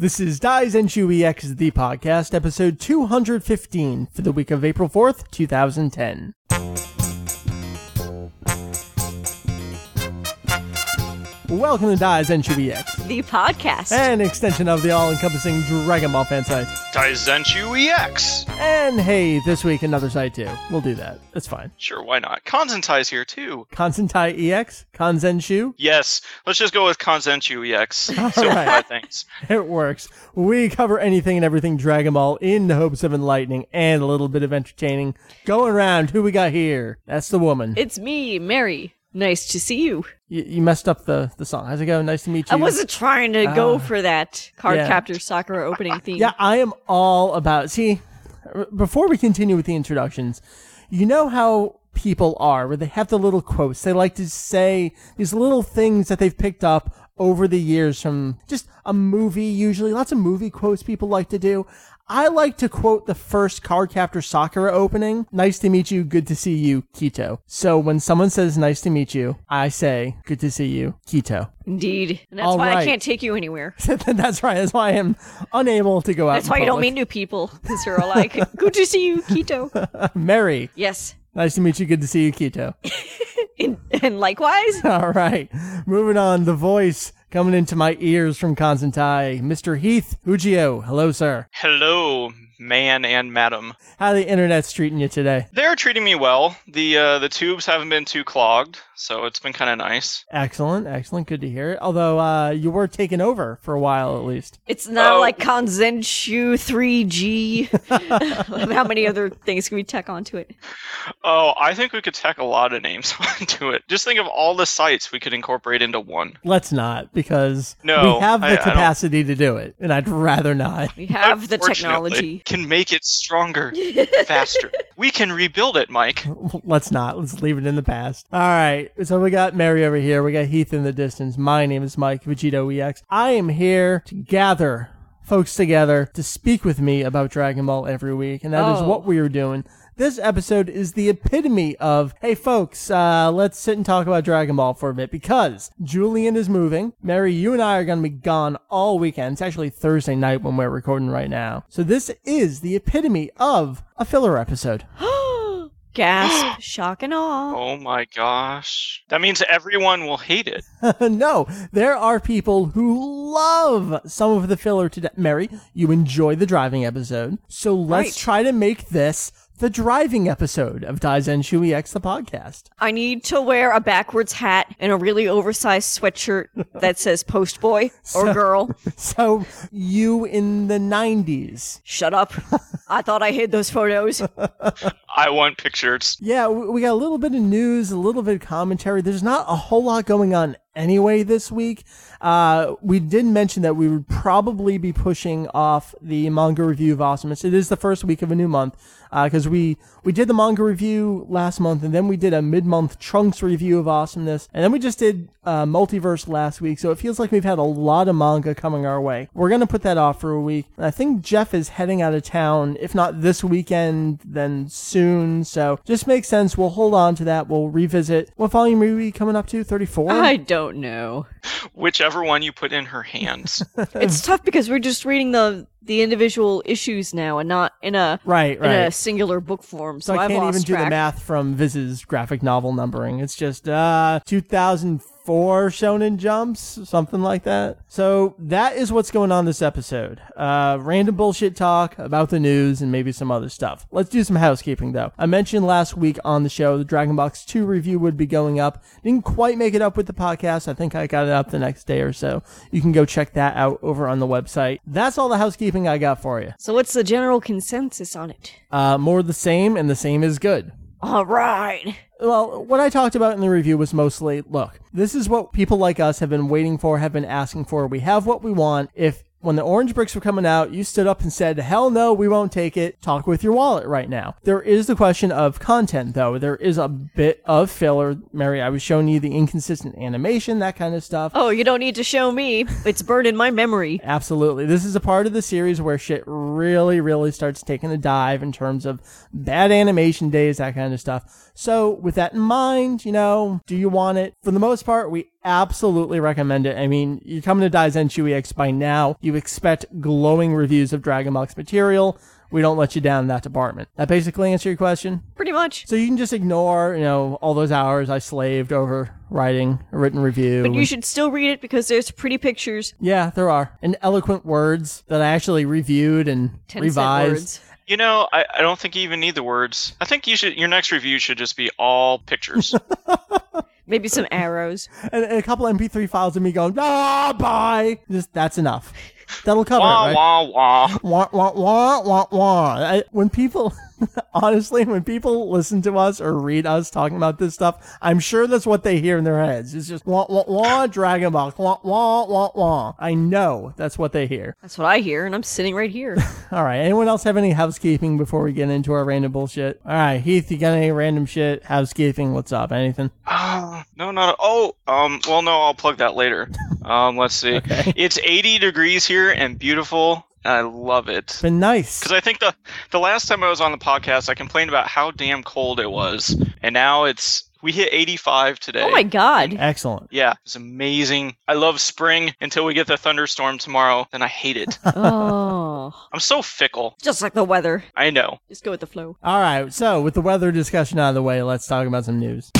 This is Daizenshuu EX, the podcast, episode 215 for the week of April 4th, 2010. Welcome to Daizenshuu EX, the podcast. an extension of the all-encompassing Dragon Ball fan site. Daizenshuu EX. And hey, this week another site too. We'll do that. That's fine. Sure, why not? Kanzentai's here too. Kansentai EX, Kanzenshu, Yes, let's just go with Konzenshuu EX. Simplify right. things. It works. We cover anything and everything Dragon Ball in the hopes of enlightening and a little bit of entertaining. Going around, who we got here? That's the woman. It's me, Meri. Nice to see you. You, you messed up the, the song. How's it go? Nice to meet you. I wasn't trying to go ah. for that card yeah. captor Sakura opening theme. Yeah, I am all about. See, before we continue with the introductions, you know how people are, where they have the little quotes. They like to say these little things that they've picked up over the years from just a movie, usually. Lots of movie quotes people like to do. I like to quote the first Cardcaptor Sakura opening. Nice to meet you. Good to see you, Kito. So when someone says nice to meet you, I say good to see you, Kito. Indeed. And that's All why right. I can't take you anywhere. That's right. That's why I am unable to go out. That's why you don't meet new people. Because you're all like, good to see you, Kito. Meri. yes. Nice to meet you. Good to see you, Kito. In, and likewise, All right. Moving on. The voice coming into my ears from Kanzentai, Mr. Heath Ujio. Hello, sir. Hello, man and madam. How the internet's treating you today? They're treating me well. The uh, the tubes haven't been too clogged, so it's been kind of nice. Excellent. Excellent. Good to hear it. Although, uh, you were taken over for a while at least. it's not Oh. like Kanzenshu 3G. How many other things can we tack onto it? Oh, I think we could tack a lot of names onto it. Just think of all the sites we could incorporate into one. Let's not, because No, we have the I- I capacity to do it, and I'd rather not. We have the Unfortunately, technology. Can make it stronger, faster. We can rebuild it, Mike. Let's not. Let's leave it in the past. All right. So we got Meri over here. We got Heath in the distance. My name is Mike VegettoEX. I am here to gather folks together to speak with me about Dragon Ball every week, and that is Oh. what we are doing. This episode is the epitome of, hey folks, uh, let's sit and talk about Dragon Ball for a bit because Julian is moving. Meri, you and I are going to be gone all weekend. It's actually Thursday night when we're recording right now. So this is the epitome of a filler episode. Gasp, shock, and awe. Oh my gosh. That means everyone will hate it. no, there are people who love some of the filler today. Meri, you enjoy the driving episode, so let's Right. try to make this the driving episode of Daizenshuu EX the podcast. I need to wear a backwards hat and a really oversized sweatshirt that says post boy or girl. So you in the 90s. Shut up. I thought I hid those photos. I want pictures. Yeah, we we got a little bit of news, a little bit of commentary. There's not a whole lot going on anyway this week. Uh, we did mention that we would probably be pushing off the manga review of Awesomeness. It is the first week of a new month because we we did the manga review last month, and then we did a mid month Trunks review of Awesomeness, and then we just did uh, Multiverse last week. So it feels like we've had a lot of manga coming our way. We're gonna put that off for a week. And I think Jeff is heading out of town, if not this weekend, then soon. So just makes sense. We'll hold on to that. We'll revisit. What volume are we coming up to? Thirty four. I don't know. Whichever one you put in her hands. It's tough because we're just reading the the individual issues now and not in a Right, in a right. singular book form. So, So I I've can't even do track. the math from Viz's graphic novel numbering. It's just uh 2004 Shonen Jumps, something like that. So that is what's going on this episode. Uh random bullshit talk about the news and maybe some other stuff. Let's do some housekeeping though. I mentioned last week on the show the Dragon Box 2 review would be going up. Didn't quite make it up with the podcast. I think I got it up the next day or so. You can go check that out over on the website. That's all the housekeeping I got for you. So what's the general consensus on it? Uh more the same and the same is good. All right. Well, what I talked about in the review was mostly look, this is what people like us have been waiting for, have been asking for. We have what we want. If when the orange bricks were coming out, you stood up and said, hell no, we won't take it. Talk with your wallet right now. There is the question of content, though. There is a bit of filler. Meri, I was showing you the inconsistent animation, that kind of stuff. Oh, you don't need to show me. It's burned in my memory. Absolutely. This is a part of the series where shit really, really starts taking a dive in terms of bad animation days, that kind of stuff. So, with that in mind, you know, do you want it? For the most part, we absolutely recommend it. I mean, you're coming to Daizen X by now. You expect glowing reviews of Dragon Box material. We don't let you down in that department. That basically answer your question. Pretty much. So you can just ignore, you know, all those hours I slaved over writing a written review. But you should still read it because there's pretty pictures. yeah, there are. And eloquent words that I actually reviewed and 10 revised. Cent words. You know, I, I don't think you even need the words. I think you should. Your next review should just be all pictures. Maybe some arrows. And, and a couple MP3 files of me going, ah, bye. Just that's enough. That'll cover wah it, right? wah wah. wah, wah, wah, wah, wah. I, when people, honestly, when people listen to us or read us talking about this stuff, I'm sure that's what they hear in their heads. It's just wah, wah, wah, Dragon Ball, wah, wah, wah, wah. I know that's what they hear. That's what I hear, and I'm sitting right here. All right. Anyone else have any housekeeping before we get into our random bullshit? All right. Heath, you got any random shit? Housekeeping? What's up? Anything? Oh, no, not. Oh, um. Well, no, I'll plug that later. Um. Let's see. Okay. It's 80 degrees here and beautiful. And I love it. Been nice. Because I think the the last time I was on the podcast, I complained about how damn cold it was, and now it's we hit 85 today. oh my god. Excellent. Yeah, it's amazing. I love spring until we get the thunderstorm tomorrow. Then I hate it. Oh. I'm so fickle. Just like the weather. I know. Just go with the flow. All right. So, with the weather discussion out of the way, let's talk about some news.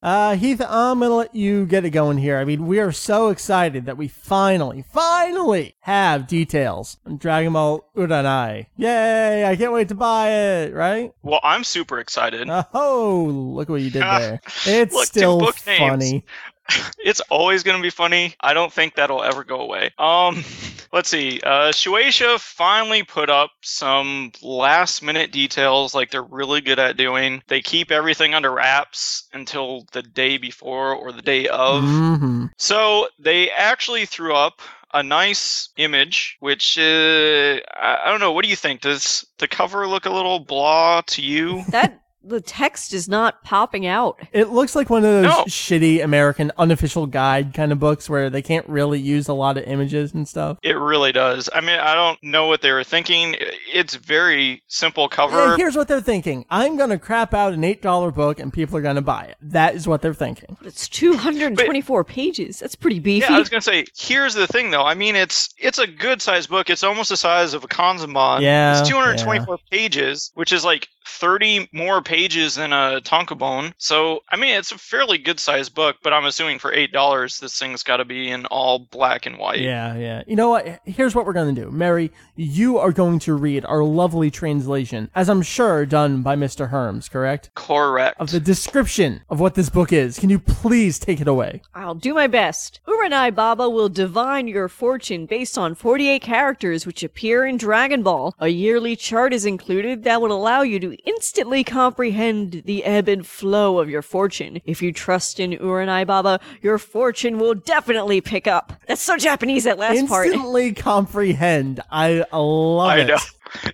Uh, Heath, I'm gonna let you get it going here. I mean, we are so excited that we finally, finally have details on Dragon Ball Uranai. Yay! I can't wait to buy it, right? Well, I'm super excited. Oh, look what you did there. It's Look, still funny. It's always going to be funny. I don't think that'll ever go away. Um, let's see. Uh, Shueisha finally put up some last minute details like they're really good at doing. They keep everything under wraps until the day before or the day of. hmm So they actually threw up a nice image, which uh, I I don't know. What do you think? Does the cover look a little blah to you? That the text is not popping out. It looks like one of those No. shitty American unofficial guide kind of books where they can't really use a lot of images and stuff. It really does. I mean, I don't know what they were thinking. It's very simple Yeah, cover. here's what they're thinking. I'm going to crap out an $8 book and people are going to buy it. That is what they're thinking. But it's 224 pages. That's pretty beefy. Yeah, I was gonna say. Here's the thing, though. I mean, it's it's a good sized book. It's almost the size of a Kanzenban. Yeah, it's 224 pages, which is like 30 more pages than uh, a tankobon. So, I mean, it's a fairly good sized book. But I'm assuming for eight dollars, this thing's got to be in all black and white. Yeah, yeah. You know what? Here's what we're going to do. Meri, you are going to read our lovely translation, as I'm sure done by Mr. Herms, correct? Correct. Of the description of what this book is. Can you please take it away? I'll do my best. Uranai Baba will divine your fortune based on 48 characters which appear in Dragon Ball. A yearly chart is included that will allow you to instantly comprehend the ebb and flow of your fortune. If you trust in Uranai Baba, your fortune will definitely pick up. That's so Japanese, that last part. Instantly comprehend. I love I it. know.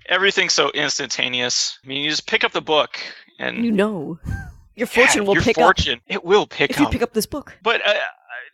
Everything's so instantaneous. I mean, you just pick up the book and You know. Your fortune Yeah, will your pick fortune, It will pick up if you pick up this book. But uh,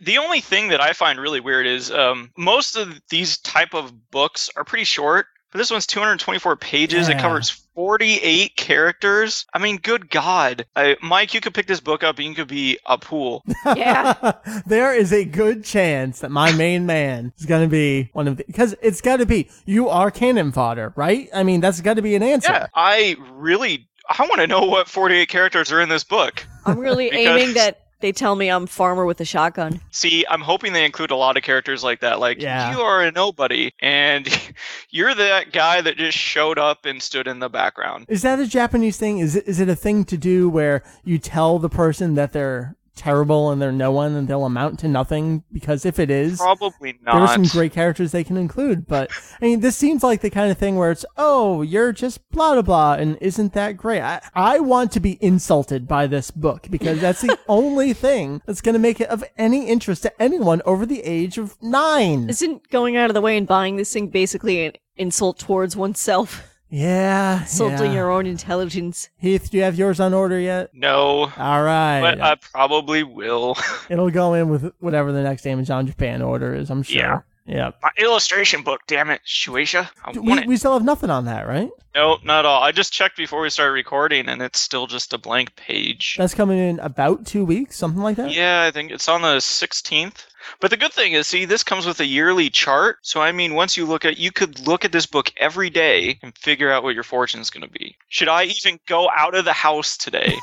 the only thing that I find really weird is um, most of these type of books are pretty short. But this one's 224 pages. It covers 48 characters. I mean, good God, I, Mike, you could pick this book up and you could be a pool. Yeah. there is a good chance that my main man is going to be one of the, because it's got to be, you are cannon fodder, right? I mean, that's got to be an answer. yeah, I really, I want to know what 48 characters are in this book. I'm really Because- aiming that they tell me I'm farmer with a shotgun. See, I'm hoping they include a lot of characters like that. Like, Yeah. you are a nobody, and you're that guy that just showed up and stood in the background. Is that a Japanese thing? Is it, is it a thing to do where you tell the person that they're terrible and they're no one and they'll amount to nothing? Because if it is, Probably not there are some great characters they can include. But I mean, this seems like the kind of thing where it's, oh, you're just blah blah blah, and isn't that great? I I want to be insulted by this book because that's the only thing that's going to make it of any interest to anyone over the age of nine. Isn't going out of the way and buying this thing basically an insult towards oneself? Yeah, Insulting yeah. your own intelligence. Heath, do you have yours on order yet? No, All right, but I probably will. it'll go in with whatever the next Amazon Japan order is. I'm sure. Yeah. Yeah. My illustration book, damn it, Shueisha. I We, want it. we still have nothing on that, right? No, not at all. I just checked before we started recording, and it's still just a blank page. That's coming in about two weeks, something like that. Yeah, I think it's on the 16th. But the good thing is, see, this comes with a yearly chart. So I mean, once you look at, you could look at this book every day and figure out what your fortune is going to be. Should I even go out of the house today?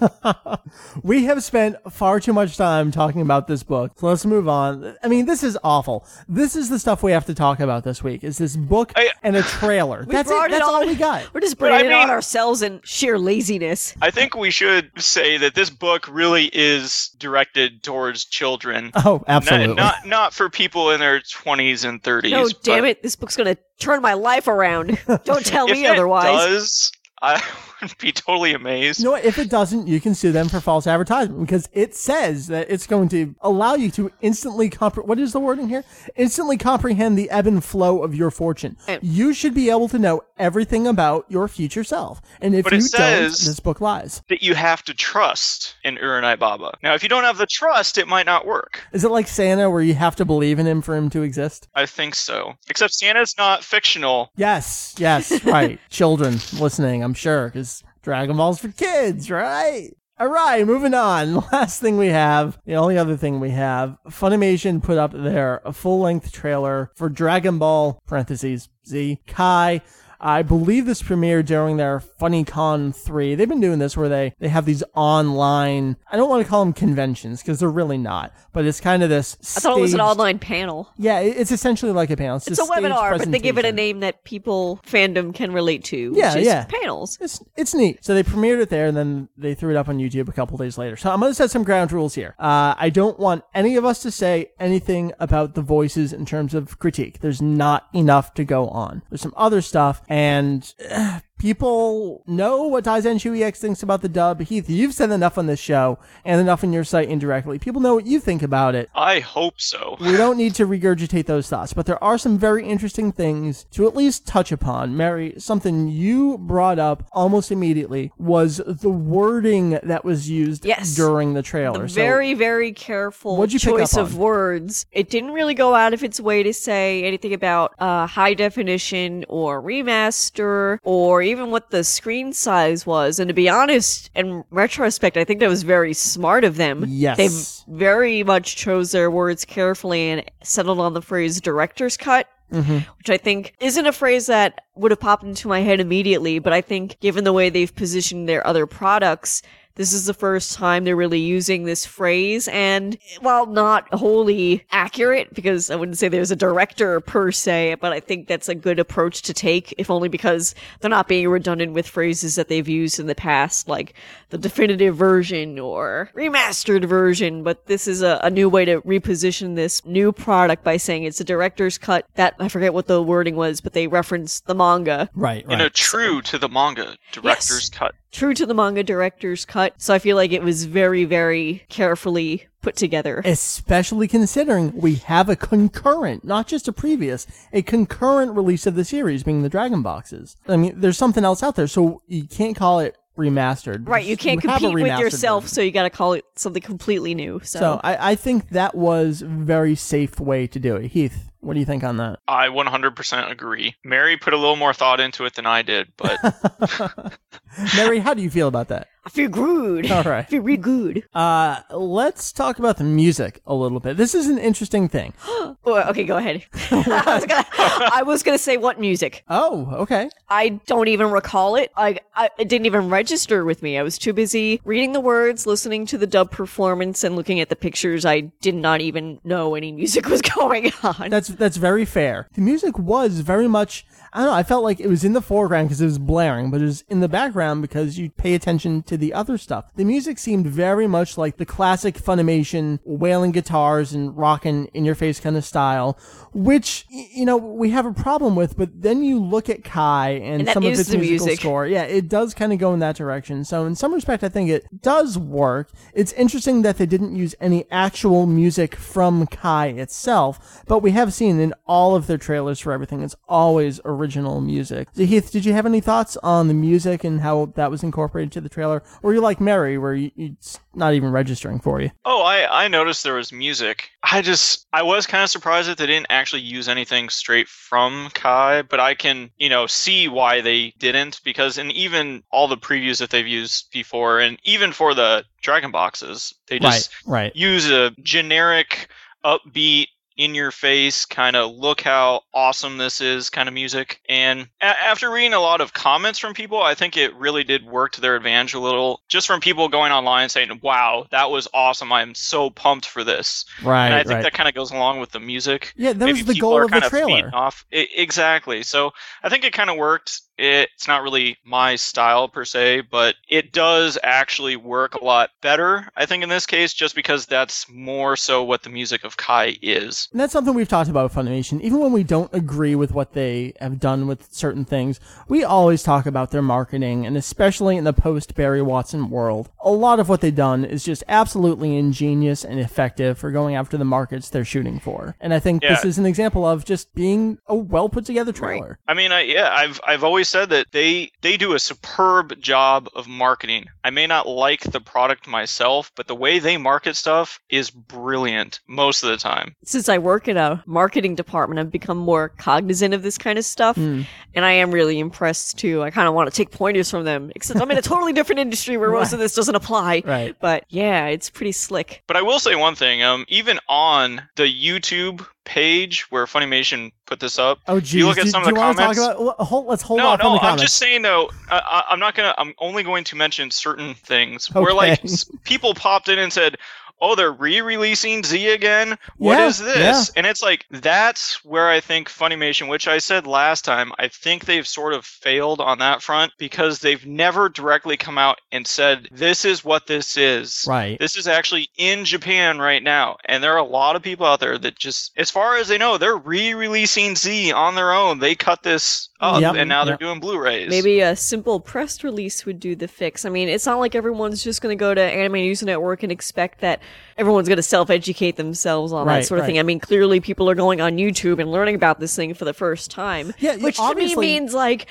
we have spent far too much time talking about this book. So let's move on. I mean, this is awful. This is the stuff we have to talk about this week. Is this book I- and a trailer? That's brought it. That's all on- we got. We're just But I bringing it on ourselves in sheer laziness. I think we should say that this book really is directed towards children. Oh, absolutely. Not, not not for people in their 20s and 30s. No, damn it! This book's gonna turn my life around. Don't tell If me it otherwise. does, I would be totally amazed. You know what? If it doesn't, you can sue them for false advertisement because it says that it's going to allow you to instantly compre- what is the wording here? Instantly comprehend the ebb and flow of your fortune. Eh. You should be able to know everything about your future self. And if But it you says- don't, this book lies. that you have to trust in Uranai Baba. Now, if you don't have the trust, it might not work. Is it like Santa where you have to believe in him for him to exist? I think so. Except Santa's not fictional. Yes, yes, right. Children listening, I'm sure, because Dragon Ball's for kids, right? All right, moving on. Last thing we have, the only other thing we have, Funimation put up there a full-length trailer for Dragon Ball (parentheses Z) Kai. I believe this premiered during their FuniCon 3. They've been doing this where they, they have these online, I don't want to call them conventions because they're really not, but it's kind of this. I thought it was an online panel. Yeah, it's essentially like a panel. It's, It's a staged webinar, but they give it a name that people fandom can relate to. Yeah, is yeah. Panels. It's it's neat. So they premiered it there, and then they threw it up on YouTube a couple days later. So I'm gonna set some ground rules here. Uh, I don't want any of us to say anything about the voices in terms of critique. There's not enough to go on. There's some other stuff, and people know what Daizenshuu EX thinks about the dub. Heath, you've said enough on this show and enough on your site indirectly. People know what you think about it. I hope so. We don't need to regurgitate those thoughts, but there are some very interesting things to at least touch upon. Mary, something you brought up almost immediately was the wording that was used Yes. during the trailer. The So- very, very careful What'd you choice of words. It didn't really go out of its way to say anything about uh, high definition or remaster or even what the screen size was. And to be honest, in retrospect, I think that was very smart of them. Yes. They very much chose their words carefully and settled on the phrase director's cut. Mm-hmm. Which I think isn't a phrase that would have popped into my head immediately, but I think given the way they've positioned their other products, this is the first time they're really using this phrase. And while not wholly accurate, because I wouldn't say there's a director per se, but I think that's a good approach to take, if only because they're not being redundant with phrases that they've used in the past, like the definitive version or remastered version. But this is a, a new way to reposition this new product by saying it's a director's cut. That I forget what the wording was, but they reference the manga right, You know, right. true to the manga director's cut. True to the manga director's cut. So I feel like it was very, very carefully put together. Especially considering we have a concurrent, not just a previous, a concurrent release of the series being the Dragon Boxes. I mean, there's something else out there, so you can't call it remastered. right, you can't compete with yourself, version. so you got to call it something completely new. So, So I, I think that was a very safe way to do it. Heath, what do you think on that? I 100% agree. Meri put a little more thought into it than I did, but Meri, how do you feel about that? I feel good. All right. I feel really good. Uh, let's talk about the music a little bit. This is an interesting thing. Oh, okay, go ahead. I, was gonna, I was gonna say what music. Oh, okay. I don't even recall it. I, I it didn't even register with me. I was too busy reading the words, listening to the dub performance, and looking at the pictures. I did not even know any music was going on. That's that's very fair. The music was very much. I don't know. I felt like it was in the foreground because it was blaring, but it was in the background because you pay attention to the other stuff. The music seemed very much like the classic Funimation wailing guitars and rocking in your face kind of style, which you know we have a problem with. But then you look at Kai and, And some of its the musical music. score. Yeah, it does kind of go in that direction. So in some respect, I think it does work. It's interesting that they didn't use any actual music from Kai itself, but we have seen in all of their trailers for everything, it's always original music. So Heath, did you have any thoughts on the music and how that was incorporated to the trailer? Or or you like Meri, where you, it's not even registering for you. Oh, I I noticed there was music. I just I was kind of surprised that they didn't actually use anything straight from Kai, but I can you know see why they didn't because in even all the previews that they've used before, and even for the Dragon boxes, they just right, right. use a generic upbeat in your face kind of look how awesome this is kind of music. And a- after reading a lot of comments from people i think it really did work to their advantage a little. Just from people going online saying wow that was awesome. I'm so pumped for this. Right, and i think right. that kind of goes along with the music. Yeah, that Maybe was the goal of the trailer. off I- exactly. So i think it kind of worked. It's not really my style per se but it does actually work a lot better i think in this case just because that's more so what the music of kai is And that's something we've talked about with Funimation. Even when we don't agree with what they have done with certain things, we always talk about their marketing, and especially in the post Barry Watson world. A lot of what they've done is just absolutely ingenious and effective for going after the markets they're shooting for. And I think this is an example of just being a well put together trailer. Right. I mean, I, yeah, I've I've always said that they they do a superb job of marketing. I may not like the product myself, but the way they market stuff is brilliant most of the time. Since I work in a marketing department, I've become more cognizant of this kind of stuff. And I am really impressed too. I kind of want to take pointers from them, except I'm in a totally different industry where most of this doesn't apply. Right. But yeah, it's pretty slick. But I will say one thing. Um, even on the YouTube page where Funimation put this up, Oh, if geez. you look at do, some do of the you want to talk comments. about? Hold, let's hold no, off on no, the I'm just saying though. I, I, I'm not gonna. I'm only going to mention certain things where like people popped in and said, "Oh, they're re-releasing Z again. What Yeah, is this?" yeah. And it's like that's where I think Funimation, which I said last time, I think they've sort of failed on that front because they've never directly come out and said, "This is what this is." Right. This is actually in Japan right now, and there are a lot of people out there that just, as far as they know, they're re-releasing Z on their own. They cut this up, Yep, and now they're yep. doing Blu-rays. Maybe a simple press release would do the fix. I mean, it's not like everyone's just going to go to Anime News Network and expect that everyone's going to self-educate themselves on Right, that sort of thing. I mean, clearly people are going on YouTube and learning about this thing for the first time. Yeah, which to me means like.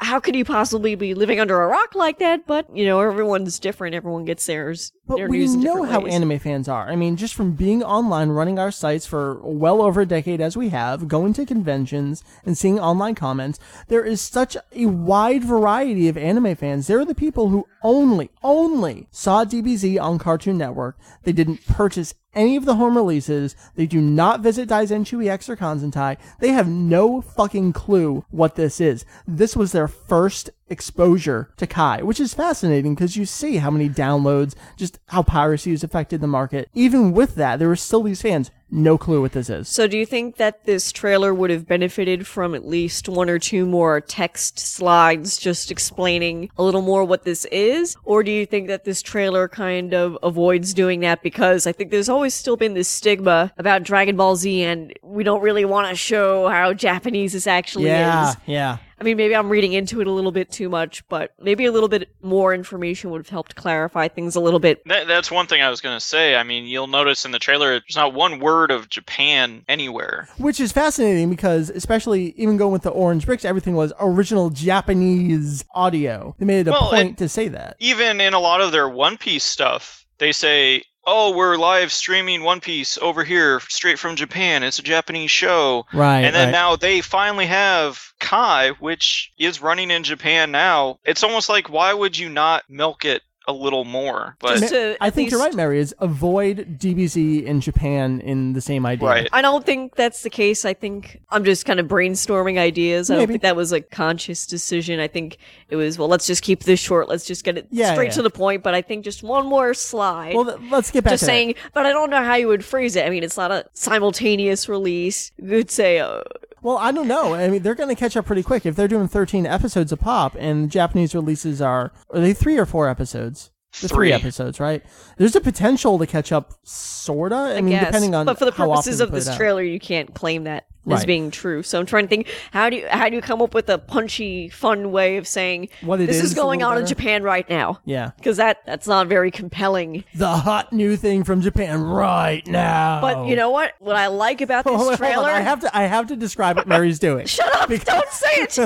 How could you possibly be living under a rock like that? But you know, everyone's different. Everyone gets theirs. But their we know how ways. anime fans are. I mean, just from being online, running our sites for well over a decade as we have, going to conventions and seeing online comments, there is such a wide variety of anime fans. There are the people who only, only saw DBZ on Cartoon Network. They didn't purchase any of the home releases. They do not visit Daizenshuu EX or Kanzentai. They have no fucking clue what this is. This was their first exposure to Kai, which is fascinating because you see how many downloads, just how piracy has affected the market. Even with that, there are still these fans, no clue what this is. So, do you think that this trailer would have benefited from at least one or two more text slides just explaining a little more what this is? Or do you think that this trailer kind of avoids doing that because I think there's always still been this stigma about Dragon Ball Z and we don't really want to show how Japanese this actually Yeah, is? yeah. I mean, maybe I'm reading into it a little bit too much, but maybe a little bit more information would have helped clarify things a little bit. That, that's one thing I was going to say. I mean, you'll notice in the trailer, there's not one word of Japan anywhere. Which is fascinating because, especially even going with the Orange Bricks, everything was original Japanese audio. They made it a Well, point and- to say that. Even in a lot of their One Piece stuff, they say, "Oh, we're live streaming One Piece over here, straight from Japan. It's a Japanese show." Right. and then right. now they finally have Kai, which is running in Japan now. It's almost like, why would you not milk it a little more? But Just to I at think you're right, Meri. Is avoid DBZ in Japan in the same idea. Right. I don't think that's the case. I think I'm just kind of brainstorming ideas. I don't think that was a conscious decision. I think it was, well, let's just keep this short. Let's just get it Yeah, straight yeah. to the point. But I think just one more slide. Well, th- let's get back just to that. saying, but I don't know how you would phrase it. I mean, it's not a simultaneous release. You could say, uh, Well, I don't know. I mean, they're going to catch up pretty quick if they're doing 13 episodes a pop, and Japanese releases are are they three or four episodes? The three, Three. episodes, right? There's a potential to catch up, sorta. I, I mean, guess. depending on but for the how often purposes they of put this out. trailer, you can't claim that. As Right. being true. So I'm trying to think how do you how do you come up with a punchy, fun way of saying What it this is is going on in. Japan right now? Yeah. Because that that's not very compelling. The hot new thing from Japan right now. But you know what? What I like about this Oh, wait, hold on. trailer. I have to I have to describe what Meri's doing. Shut up! Don't say it.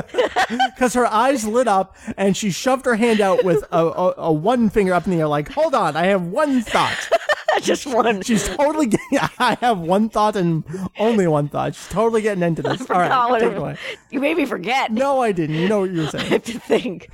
because her eyes lit up and she shoved her hand out with a, a, a one finger up in the air, like, "Hold on, I have one thought." Just one. She's totally getting. I have one thought and only one thought. She's totally getting into this. All what take it- away. You made me forget. No, I didn't. You know what you were I have to think.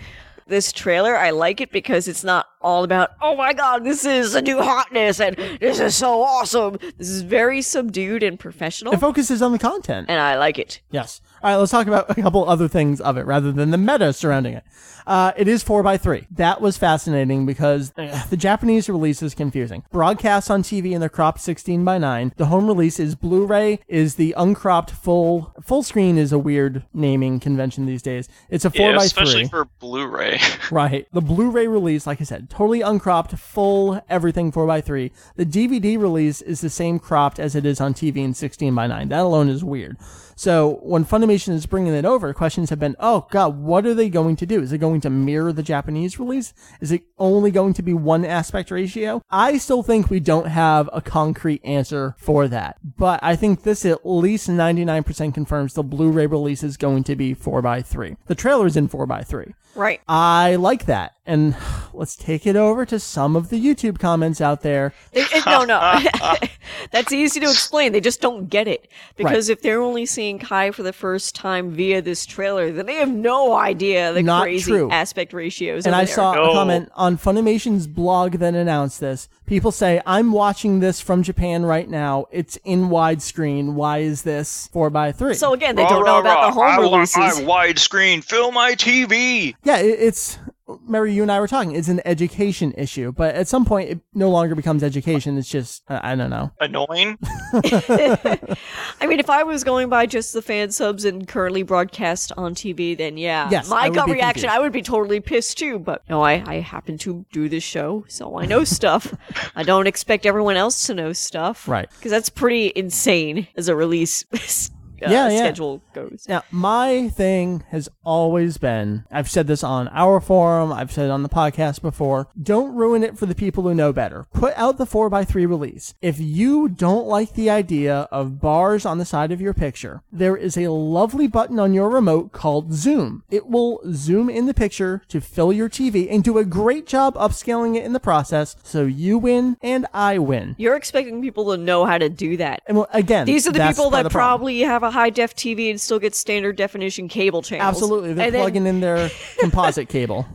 This trailer, I like it because it's not all about, oh my god, this is a new hotness and this is so awesome. This is very subdued and professional, It focuses on the content. and I like it. Yes. All right, let's talk about a couple other things of it rather than the meta surrounding it. Uh, it is 4x3. That was fascinating because uh, the Japanese release is confusing. Broadcast on TV in the cropped 16 by 9. The home release is Blu-ray, is the uncropped full full screen is a weird naming convention these days. It's a 4 Yeah, by especially 3 for Blu-ray. Right. The Blu-ray release, like I said, totally uncropped, full everything 4x3. The DVD release is the same cropped as it is on TV in 16 by 9 That alone is weird. So when Funimation is bringing it over, questions have been, oh god, what are they going to do? Is it going to mirror the Japanese release? Is it only going to be one aspect ratio? I still think we don't have a concrete answer for that. But I think this at least 99% confirms the Blu-ray release is going to be 4x3. The trailer is in 4x3. Right. I like that. And let's take it over to some of the YouTube comments out there. They- no, no. That's easy to explain. They just don't get it. Because if they're only seeing Kai for the first time via this trailer, then they have no idea the Not crazy true. aspect ratios. And I there. saw a comment on Funimation's blog that announced this. People say, I'm watching this from Japan right now. It's in widescreen. Why is this 4x3? So again, they don't know about the home I releases. want my widescreen. Fill my TV. yeah, it, it's. Meri, you and I were talking. It's an education issue, but at some point, it no longer becomes education. It's just, I, I don't know. Annoying. I mean, if I was going by just the fan subs and currently broadcast on TV, then yeah, Yes, my gut reaction, confused. I would be totally pissed too. But no, I, I happen to do this show, so I know stuff. I don't expect everyone else to know stuff, Right. Because that's pretty insane as a release uh, Yeah, yeah. schedule goes. Now, my thing has always been I've said this on our forum, I've said it on the podcast before. Don't ruin it for the people who know better. Put out the 4x3 release. If you don't like the idea of bars on the side of your picture, there is a lovely button on your remote called Zoom. It will zoom in the picture to fill your TV and do a great job upscaling it in the process so you win and I win. You're expecting people to know how to do that. And well, again, These are the people that the probably have a high def TV and still get standard definition cable channels. Absolutely. They're And then- plugging in their composite cable.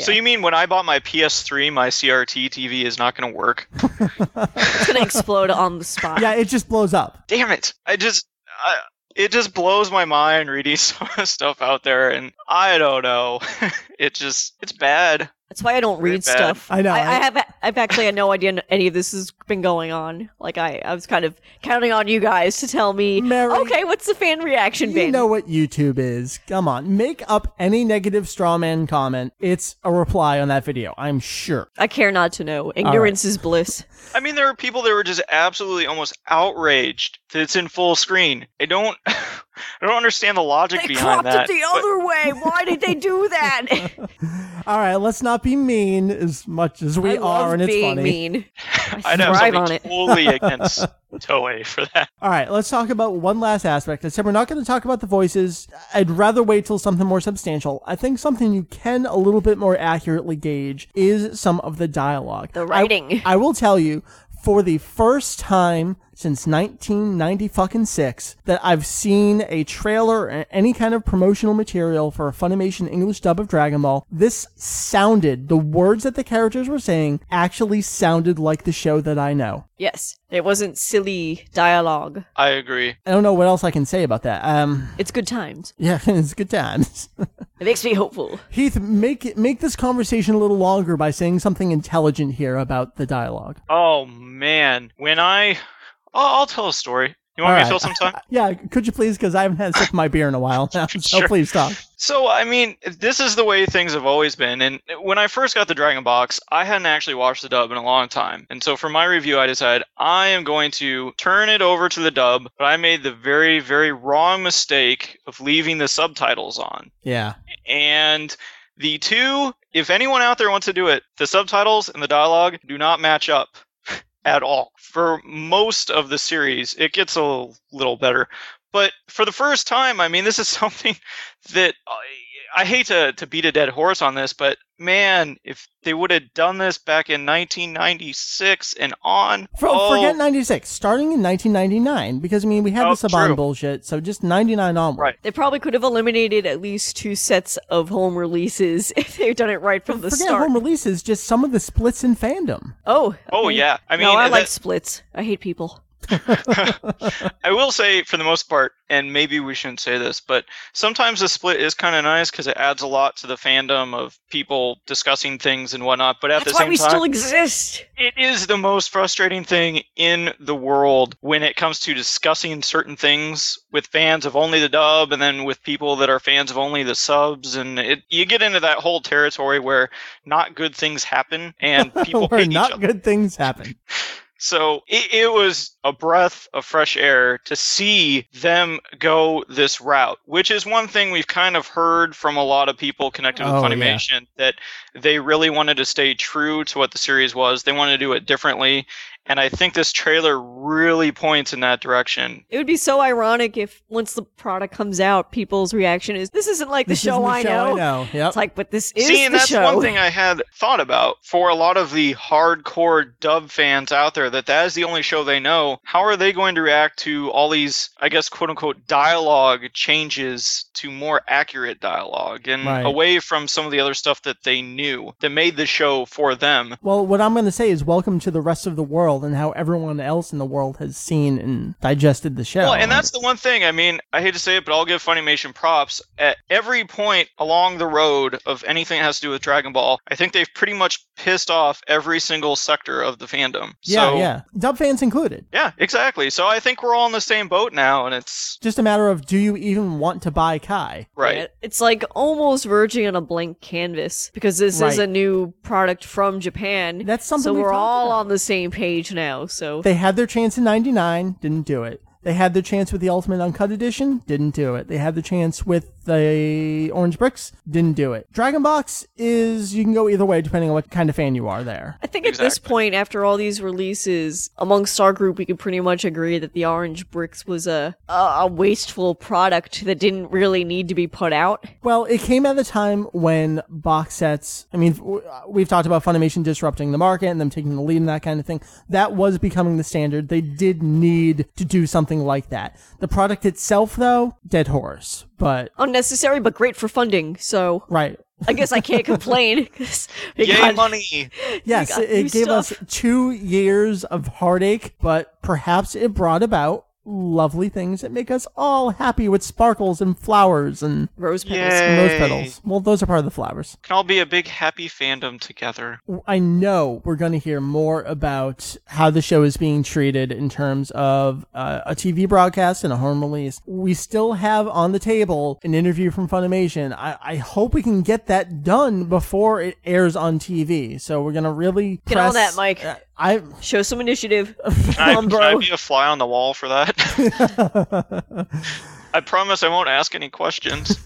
So you mean when I bought my PS3, my CRT TV is not going to work? It's gonna explode on the spot. Yeah, it just blows up. Damn it! I just, I, it just blows my mind reading some of the stuff out there, and I don't know. it just, it's bad. That's why I don't Very read bad. stuff. I know, I, I- I have. I've actually had no idea any of this has been going on. Like I, I was kind of counting on you guys to tell me. Meri, okay, what's the fan reaction You been? know what YouTube is. Come on. Make up any negative straw man comment. It's a reply on that video, I'm sure. I care not to know. Ignorance is bliss. I mean, there are people that were just absolutely almost outraged that it's in full screen. I don't, I don't understand the logic They behind cropped it the but- other way. Why did they do that? All right, let's not be mean as much as we I are, and it's funny. mean. I I'd have thrive something on it. totally against Toei for that. All right, let's talk about one last aspect. I said we're not going to talk about the voices. I'd rather wait till something more substantial. I think something you can a little bit more accurately gauge is some of the dialogue. The I- writing. I, will tell you, for the first time since 1990 fucking six, that I've seen a trailer or any kind of promotional material for a Funimation English dub of Dragon Ball. This sounded, the words that the characters were saying actually sounded like the show that I know. Yes, it wasn't silly dialogue. I agree. I don't know what else I can say about that. Um, It's good times. yeah, it's good times. It makes me hopeful. Heath, make it, make this conversation a little longer by saying something intelligent here about the dialogue. Oh man, when I, I'll, I'll tell a story. You want All me right. to tell some time? Yeah, could you please? Because I haven't had a sip of my beer in a while now. So Sure. please stop. So, I mean, this is the way things have always been. And when I first got the Dragon Box, I hadn't actually watched the dub in a long time. And so for my review, I decided I am going to turn it over to the dub, but I made the very, very wrong mistake of leaving the subtitles on. Yeah. And the two, if anyone out there wants to do it, the subtitles and the dialogue do not match up at all. For most of the series, it gets a little better. But for the first time, I mean, this is something that uh, I, I hate to, to beat a dead horse on this, but man, if they would have done this back in 1996 and on, For, oh, Forget 96, starting in 1999, because I mean, we had Oh, the Saban true. bullshit, so just 99 onward. Right. They probably could have eliminated at least two sets of home releases if they'd done it right from the Forget start. home releases, just some of the splits in fandom. oh, oh okay. yeah. I mean, no, I that- like splits. I hate people. I will say, for the most part, and maybe we shouldn't say this, but sometimes the split is kind of nice because it adds a lot to the fandom of people discussing things and whatnot. But at That's the why same we time, still exist. it is the most frustrating thing in the world when it comes to discussing certain things with fans of only the dub and then with people that are fans of only the subs and it, you get into that whole territory where not good things happen and people Where not good things happen. So it, it was a breath of fresh air to see them go this route, which is one thing we've kind of heard from a lot of people connected with Oh, yeah. That they really wanted to stay true to what the series was. They wanted to do it differently. And I think this trailer really points in that direction. It would be so ironic if once the product comes out, people's reaction is, "This isn't like the This show, the I, show know. I know. Yep. It's like, but this is See, and the that's show. one thing I had thought about for a lot of the hardcore dub fans out there that that is the only show they know. How are they going to react to all these, I guess, quote unquote, dialogue changes to more accurate dialogue and Right. away from some of the other stuff that they knew that made the show for them? Well, what I'm going to say is welcome to the rest of the world and how everyone else in the world has seen and digested the show. Well, and that's the one thing. I mean, I hate to say it, but I'll give Funimation props. At every point along the road of anything that has to do with Dragon Ball, I think they've pretty much pissed off every single sector of the fandom. yeah, so, yeah. Dub fans included. Yeah, exactly. So I think we're all in the same boat now, and it's Just a matter of do you even want to buy Kai? right. Yeah, It's like almost verging on a blank canvas because this is a new product from Japan. That's something So we've we're all about. on the same page now. So They had their chance in 99, didn't do it. They had their chance with the Ultimate Uncut Edition, didn't do it. They had the chance with the Orange Bricks, didn't do it. Dragon Box is, you can go either way depending on what kind of fan you are there. I think at this point, after all these releases, amongst our group, we could pretty much agree that the Orange Bricks was a a, a wasteful product that didn't really need to be put out. Well, it came at a time when box sets, I mean, we've talked about Funimation disrupting the market and them taking the lead and that kind of thing. That was becoming the standard. They did need to do something like that. The product itself, though, dead horse. But, Unnecessary, but great for funding. So right. I guess I can't complain. we Yay, got- money! Yes, it, it gave stuff. us two years of heartache, but perhaps it brought about lovely things that make us all happy with sparkles and flowers and Rose petals. Yay. rose petals. Well, those are part of the flowers. Can all be a big happy fandom together. I know we're going to hear more about how the show is being treated in terms of uh, a TV broadcast and a home release. We still have on the table an interview from Funimation. I, I hope we can get that done before it airs on TV. So we're going to really Get on that, Mike. uh, I Show some initiative. Can I, Come on, can I be a fly on the wall for that? I promise I won't ask any questions.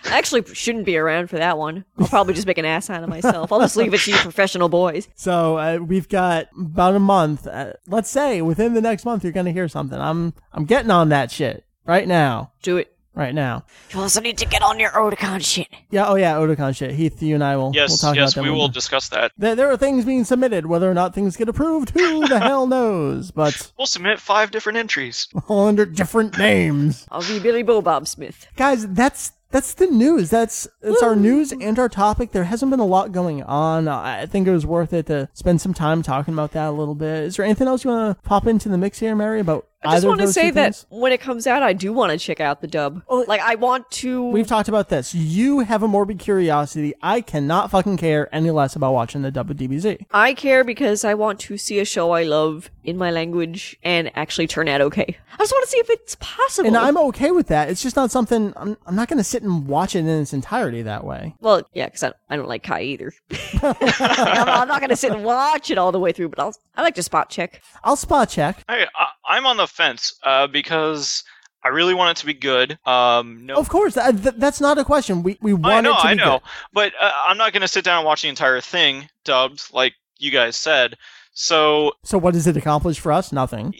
I actually shouldn't be around for that one. I'll probably just make an ass out of myself. I'll just leave it to you professional boys. So uh, we've got about a month. Uh, let's say within the next month, you're going to hear something. I'm I'm getting on that shit right now. Do it. Right now. You also need to get on your Otakon shit. Yeah. Oh yeah. Otakon shit. Heath, you and I will. Yes, we'll yes, talk yes, about that we one. will discuss that. There, there are things being submitted. Whether or not things get approved, who the hell knows? But We'll submit five different entries. all under different names. I'll be Billy Bo Bob Smith. Guys, that's that's the news. That's that's our news and our topic. There hasn't been a lot going on. I I think it was worth it to spend some time talking about that a little bit. Is there anything else you want to pop into the mix here, Meri? About I just want to say that things? when it comes out, I do want to check out the dub. Oh, like, I want to. We've talked about this. You have a morbid curiosity. I cannot fucking care any less about watching the dub of DBZ. I care because I want to see a show I love in my language and actually turn out okay. I just want to see if it's possible. And I'm okay with that. It's just not something I'm, I'm not going to sit and watch it in its entirety that way. well, yeah, because I, I don't like Kai either. I'm, I'm not going to sit and watch it all the way through, but I'll I like to spot check. I'll spot check. I, I I'm on the fence uh, because I really want it to be good. Um, no, Of course, that, th- that's not a question. We we want I know, it to be I know, good. but uh, I'm not going to sit down and watch the entire thing dubbed like you guys said. So So what does it accomplish for us? Nothing.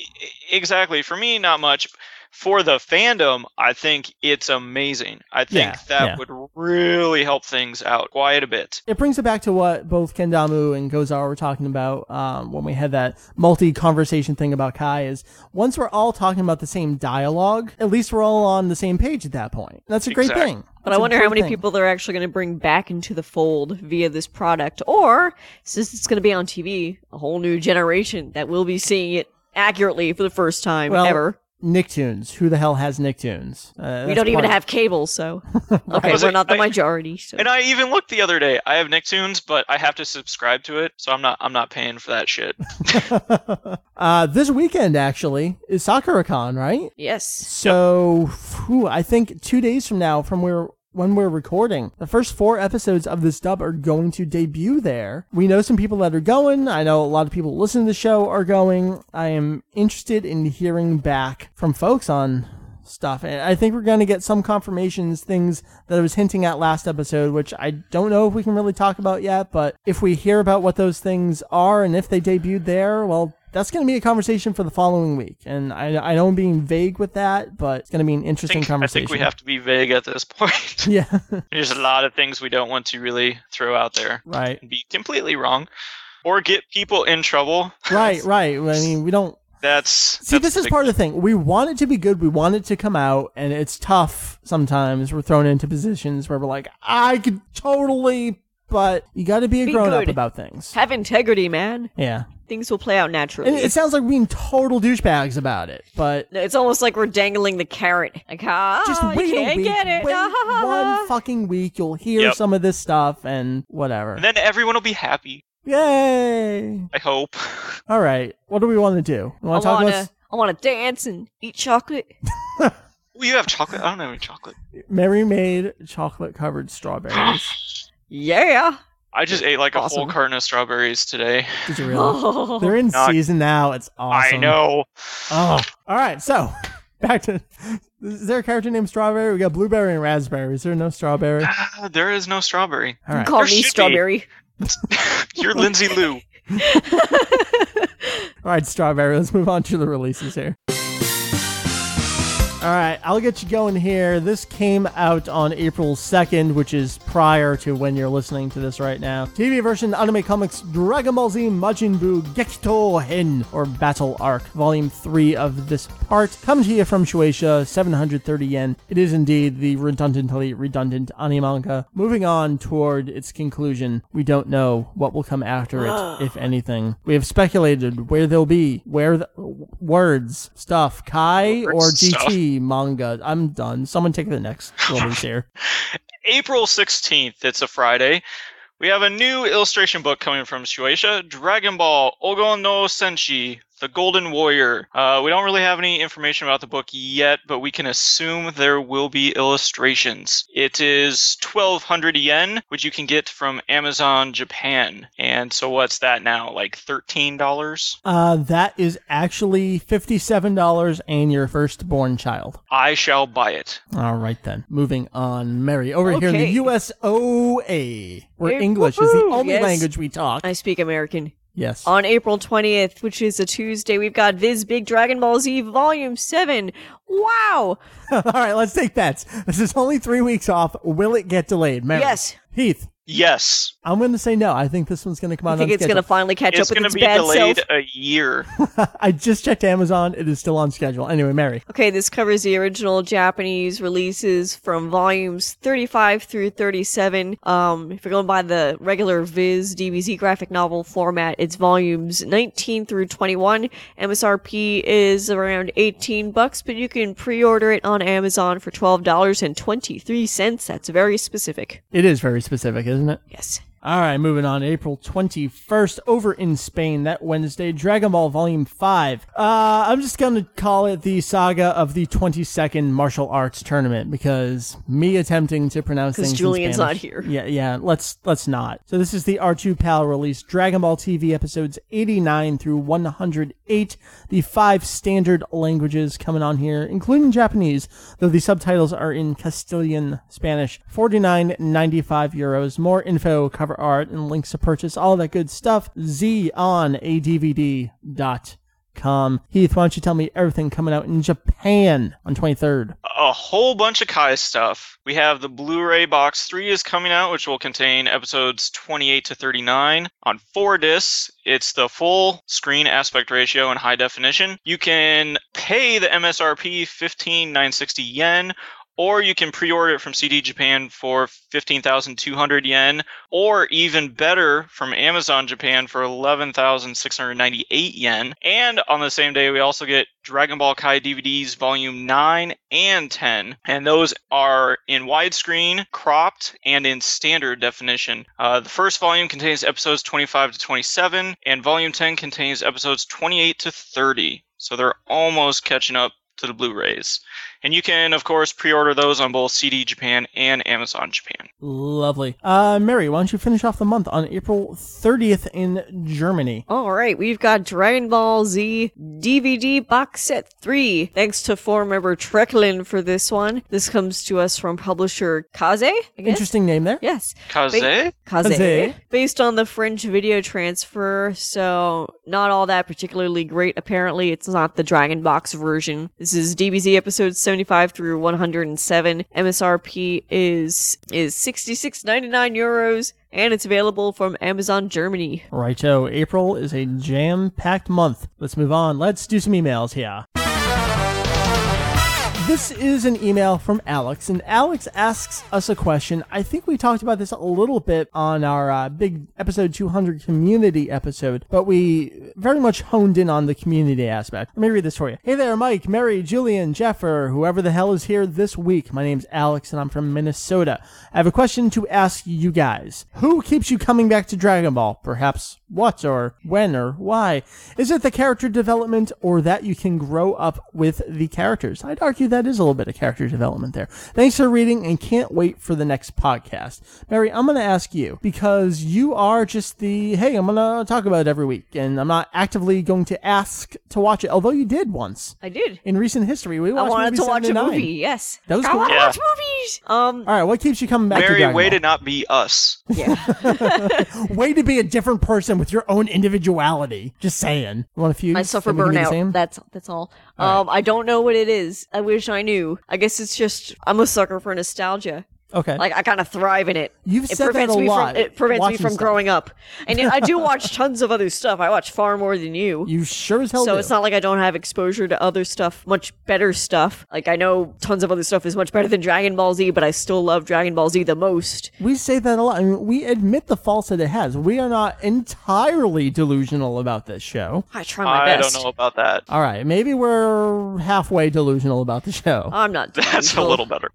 exactly for me, not much. For the fandom, I think it's amazing. I think Yeah, that yeah. would really help things out quite a bit. It brings it back to what both Kendamu and Gozar were talking about um, when we had that multi-conversation thing about Kai. Is once we're all talking about the same dialogue, at least we're all on the same page at that point. That's a great Exactly. thing. But That's I a wonder how many thing. people they're actually going to bring back into the fold via this product, or since it's going to be on TV, a whole new generation that will be seeing it accurately for the first time Well, ever. Nicktoons. Who the hell has Nicktoons? Uh, We don't even part- have cable, so okay, Was we're it- not the I- majority. So. And I even looked the other day. I have Nicktoons, but I have to subscribe to it, so I'm not I'm not paying for that shit. uh, this weekend actually is SakuraCon, right? yes, So, whew, I think two days from now, from where when we're recording, the first four episodes of this dub are going to debut there. We know some people that are going. I know a lot of people listening to the show are going. I am interested in hearing back from folks on stuff. And I think we're going to get some confirmations, things that I was hinting at last episode, which I don't know if we can really talk about yet. But if we hear about what those things are and if they debuted there, well, that's going to be a conversation for the following week. And I, I know I'm being vague with that, but it's going to be an I interesting think, I conversation. think we have to be vague at this point. Yeah, There's a lot of things we don't want to really throw out there right. and be completely wrong, or get people in trouble. Right, right. I mean, we don't. That's See, that's this is big- part of the thing. We want it to be good. We want it to come out, and it's tough sometimes. We're thrown into positions where we're like, I could totally, but you got to be a Be grown up about things. have integrity, man. Yeah. Things will play out naturally. And it sounds like we're being total douchebags about it, but No, it's almost like we're dangling the carrot. Like, ah, just you wait a can't week. get it. Wait Ah. one fucking week. You'll hear Yep. some of this stuff and whatever. And then everyone will be happy. Yay! I hope. All right. What do we want to do? We I want to talk wanna, about I wanna dance and eat chocolate. Well, you have chocolate. I don't have any chocolate. Meri made chocolate covered strawberries. Yeah. I just ate like a whole carton of strawberries today. Did you really? Oh. They're in Not- season now. It's awesome. I know. Oh, all right. So back to is there a character named Strawberry? We got blueberry and raspberry. Is there no strawberry? Ah, there is no strawberry. All right. Call There me strawberry. You're Lindsay Lou. All right, Strawberry. Let's move on to the releases here. All right, I'll get you going here. This came out on April 2nd, which is prior to when you're listening to this right now. TV version Anime Comics Dragon Ball Z Majin Buu Gekito Hen, or Battle Arc, Volume 3 of this part. Coming to you from Shueisha, 730 yen. It is indeed the redundantly redundant anime manga. Moving on toward its conclusion, we don't know what will come after it, if anything. We have speculated where they'll be, where the words, stuff, Kai or Words, Manga. I'm done. Someone take the next release here. April 16th, it's a Friday. We have a new illustration book coming from Shueisha, Dragon Ball Ogon no Senshi, The Golden Warrior. Uh, we don't really have any information about the book yet, but we can assume there will be illustrations. It is 1200 yen, which you can get from Amazon Japan. And so what's that now? Like $13? Uh, that is actually $57 and your firstborn child. I shall buy it. All right then. Moving on, Meri. Over here in the USOA, where Hey, English is the only Yes. language we talk. I speak American. Yes. On April 20th, which is a Tuesday, we've got Viz Big Dragon Ball Z Volume 7. Wow! All right, let's take bets. This is only three weeks off. Will it get delayed? Meri. Yes. Heath. Yes. I'm going to say no. I think this one's going to come out I think on it's going to finally catch It's up going with to its going to be bad delayed a year. I just checked Amazon. It is still on schedule. Anyway, Meri. Okay, this covers the original Japanese releases from volumes 35 through 37. Um, if you're going by the regular Viz DBZ graphic novel format, it's volumes 19 through 21. MSRP is around 18 bucks, but you can pre-order it on Amazon for $12.23. That's very specific. It is very specific, isn't it? Yes. All right, moving on. April 21st, over in Spain, that Wednesday, Dragon Ball Volume 5. Uh, I'm just going to call it the saga of the 22nd Martial Arts Tournament because me attempting to pronounce things in Julian's Spanish- not here. Yeah, yeah, let's let's not. So this is the R2 PAL release, Dragon Ball TV episodes 89 through 108. The five standard languages coming on here, including Japanese, though the subtitles are in Castilian Spanish. 49.95 euros. More info, cover art, and links to purchase, all that good stuff. Z on a DVD dot com. Heath, why don't you tell me everything coming out in Japan on 23rd? a whole bunch of Kai stuff. We have the Blu-ray box 3 is coming out, which will contain episodes 28 to 39 on four discs. It's the full screen aspect ratio and high definition. You can pay the MSRP 15,960 yen or you can pre-order it from CD Japan for 15,200 yen, or even better from Amazon Japan for 11,698 yen. And on the same day, we also get Dragon Ball Kai DVDs Volume 9 and 10, and those are in widescreen, cropped, and in standard definition. Uh, the first volume contains episodes 25 to 27, and Volume 10 contains episodes 28 to 30. So they're almost catching up to the Blu-rays. And you can, of course, pre-order those on both CD Japan and Amazon Japan. Lovely. Uh, Meri, why don't you finish off the month on April 30th in Germany? All right, we've got Dragon Ball Z DVD box set 3. Thanks to forum member Trekklin for this one. This comes to us from publisher Kaze, Interesting name there. Yes. Kaze? Kaze. Kaze. Based on the French video transfer, so not all that particularly great. Apparently, it's not the Dragon Box version. This is DBZ episodes 75 through 107. MSRP is is 66.99 euros, and it's available from Amazon Germany. Righto. April is a jam-packed month. Let's move on. Let's do some emails here. This is an email from Alex, and Alex asks us a question. I think we talked about this a little bit on our uh, big episode 200 community episode, but we very much honed in on the community aspect. Let me read this for you. Hey there, Mike, Meri, Julian, Jeff, or whoever the hell is here this week. My name's Alex, and I'm from Minnesota. I have a question to ask you guys. Who keeps you coming back to Dragon Ball? Perhaps what or when or why? Is it the character development or that you can grow up with the characters? I'd argue that is a little bit of character development there. Thanks for reading and can't wait for the next podcast. Meri, I'm going to ask you because you are just the, hey, I'm going to talk about it every week and I'm not actively going to ask to watch it, although you did once. I did. In recent history, we I wanted to watch a movie. Yes. That was I cool. want to Yeah. watch movies. Um. All right, what keeps you coming back to Meri, way Ball? to not be us. Yeah. Way to be a different person with your own individuality. Just saying. Want a few? I suffer that we can do the burnout. same? That's that's all. Um, I don't know what it is. I wish I knew. I guess it's just I'm a sucker for nostalgia. Okay. Like I kind of thrive in it. You've it said that prevents a me lot, from it prevents me from stuff. growing up. And I do watch tons of other stuff. I watch far more than you. you sure as hell do. so do. it's not like I don't have exposure to other stuff, much better stuff. Like I know tons of other stuff is much better than Dragon Ball Z, but I still love Dragon Ball Z the most. We say that a lot. I mean, we admit the faults that it has. We are not entirely delusional about this show. I try my best. I best. don't know about that. All right, maybe we're halfway delusional about the show. I'm not. That's a delusional. little better.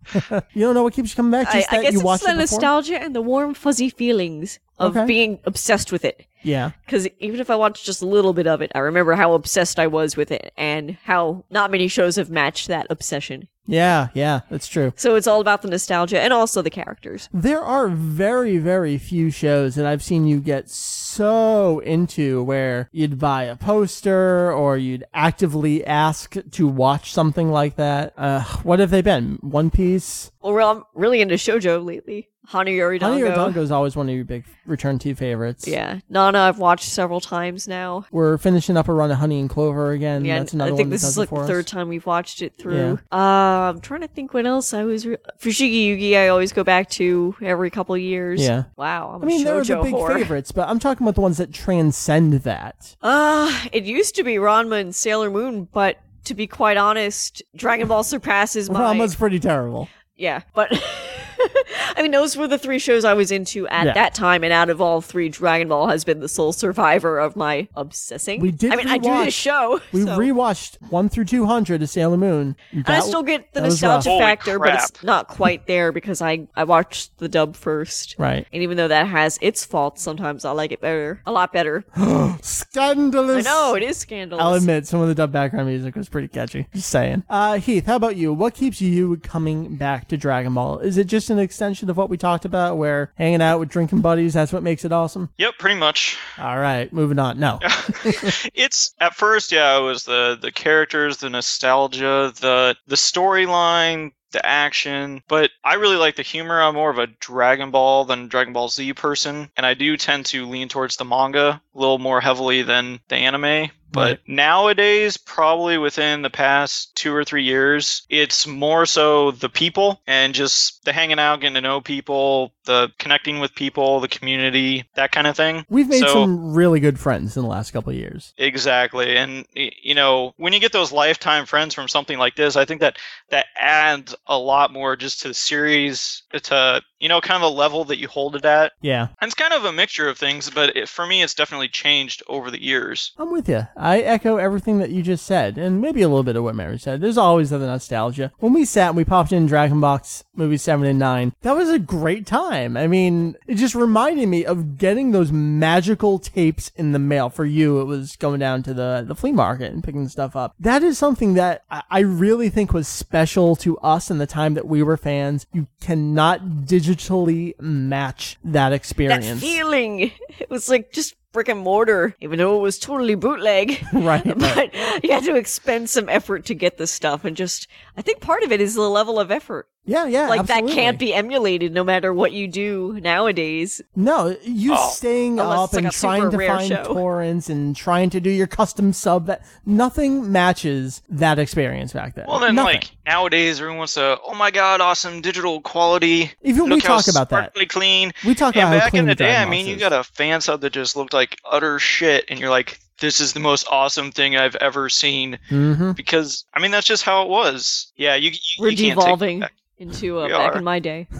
you don't know what keeps you coming back? I, Just I that guess you it's watched the it before? nostalgia and the warm, fuzzy feelings of Okay. being obsessed with it. Yeah. Because even if I watched just a little bit of it, I remember how obsessed I was with it and how not many shows have matched that obsession. Yeah, yeah, that's true. So it's all about the nostalgia and also the characters. There are very, very few shows that I've seen you get so into where you'd buy a poster or you'd actively ask to watch something like that. Uh, what have they been? One Piece? Well, I'm really into shoujo lately. Honey Dango. Dango is always one of your big return to favorites. Yeah, Nana I've watched several times now. We're finishing up a run of Honey and Clover again. Yeah, That's another I think this is like the us. third time we've watched it through. Uh, I'm trying to think what else I was. Re- Fushigi Yugi, I always go back to every couple years. Yeah. Wow, I'm I mean, are the big whore. favorites, but I'm talking about the ones that transcend that. Uh, it used to be Ranma and Sailor Moon, but to be quite honest, Dragon Ball surpasses my. Ranma's pretty terrible. Yeah, but I mean, those were the three shows I was into at Yeah. that time, and out of all three, Dragon Ball has been the sole survivor of my obsessing. We did I mean, I do this show. We so- rewatched one through two hundred of Sailor Moon. and I still get the that was rough. nostalgia Holy factor, but it's not quite there because I I watched the dub first. Right. And even though that has its faults, sometimes I like it better, a lot better. I Scandalous. know it is scandalous. I'll admit some of the dub background music was pretty catchy. Just saying. Uh, Heath, how about you? What keeps you coming back to Dragon Ball? Is it just an extension of what we talked about, where hanging out with drinking buddies, that's what makes it awesome? Yep, pretty much. All right, moving on. No. it's at first, yeah, it was the the characters, the nostalgia, the the storyline, the action. But I really like the humor. I'm more of a Dragon Ball than Dragon Ball Z person, and I do tend to lean towards the manga a little more heavily than the anime. But nowadays, probably within the past two or three years, it's more so the people and just the hanging out, getting to know people, the connecting with people, the community, that kind of thing. We've made So- some really good friends in the last couple of years. Exactly. And you know, when you get those lifetime friends from something like this, I think that that adds a lot more just to the series to you know, kind of a level that you hold it at. Yeah, And it's kind of a mixture of things, but it, for me it's definitely changed over the years. I'm with you. I echo everything that you just said, and maybe a little bit of what Meri said. There's always the nostalgia. When we sat and we popped in Dragon Box movies 7 and 9, that was a great time. I mean, it just reminded me of getting those magical tapes in the mail. For you, it was going down to the, the flea market and picking stuff up. That is something that I, I really think was special to us in the time that we were fans. You cannot digitally match that experience. that feeling. It was like just brick and mortar, even though it was totally bootleg. Right, right. but you had to expend some effort to get this stuff, and just I think part of it is the level of effort. Yeah, yeah. Like absolutely. that can't be emulated, no matter what you do nowadays. No, you Oh. staying Unless up it's like and trying to find show. torrents and trying to do your custom sub. That nothing matches that experience back then. Well, then, Nothing. like nowadays, everyone wants to, oh my god, awesome digital quality. Even we Look how talk about that. sparkly clean. we talk And about how back clean in the day, I mean, Box you got a fan sub that just looked like utter shit, and you're like, this is the most awesome thing I've ever seen. Mhm. Because I mean, that's just how it was. Yeah, you. you We're you can't take it devolving back. Into uh, back are. in my day.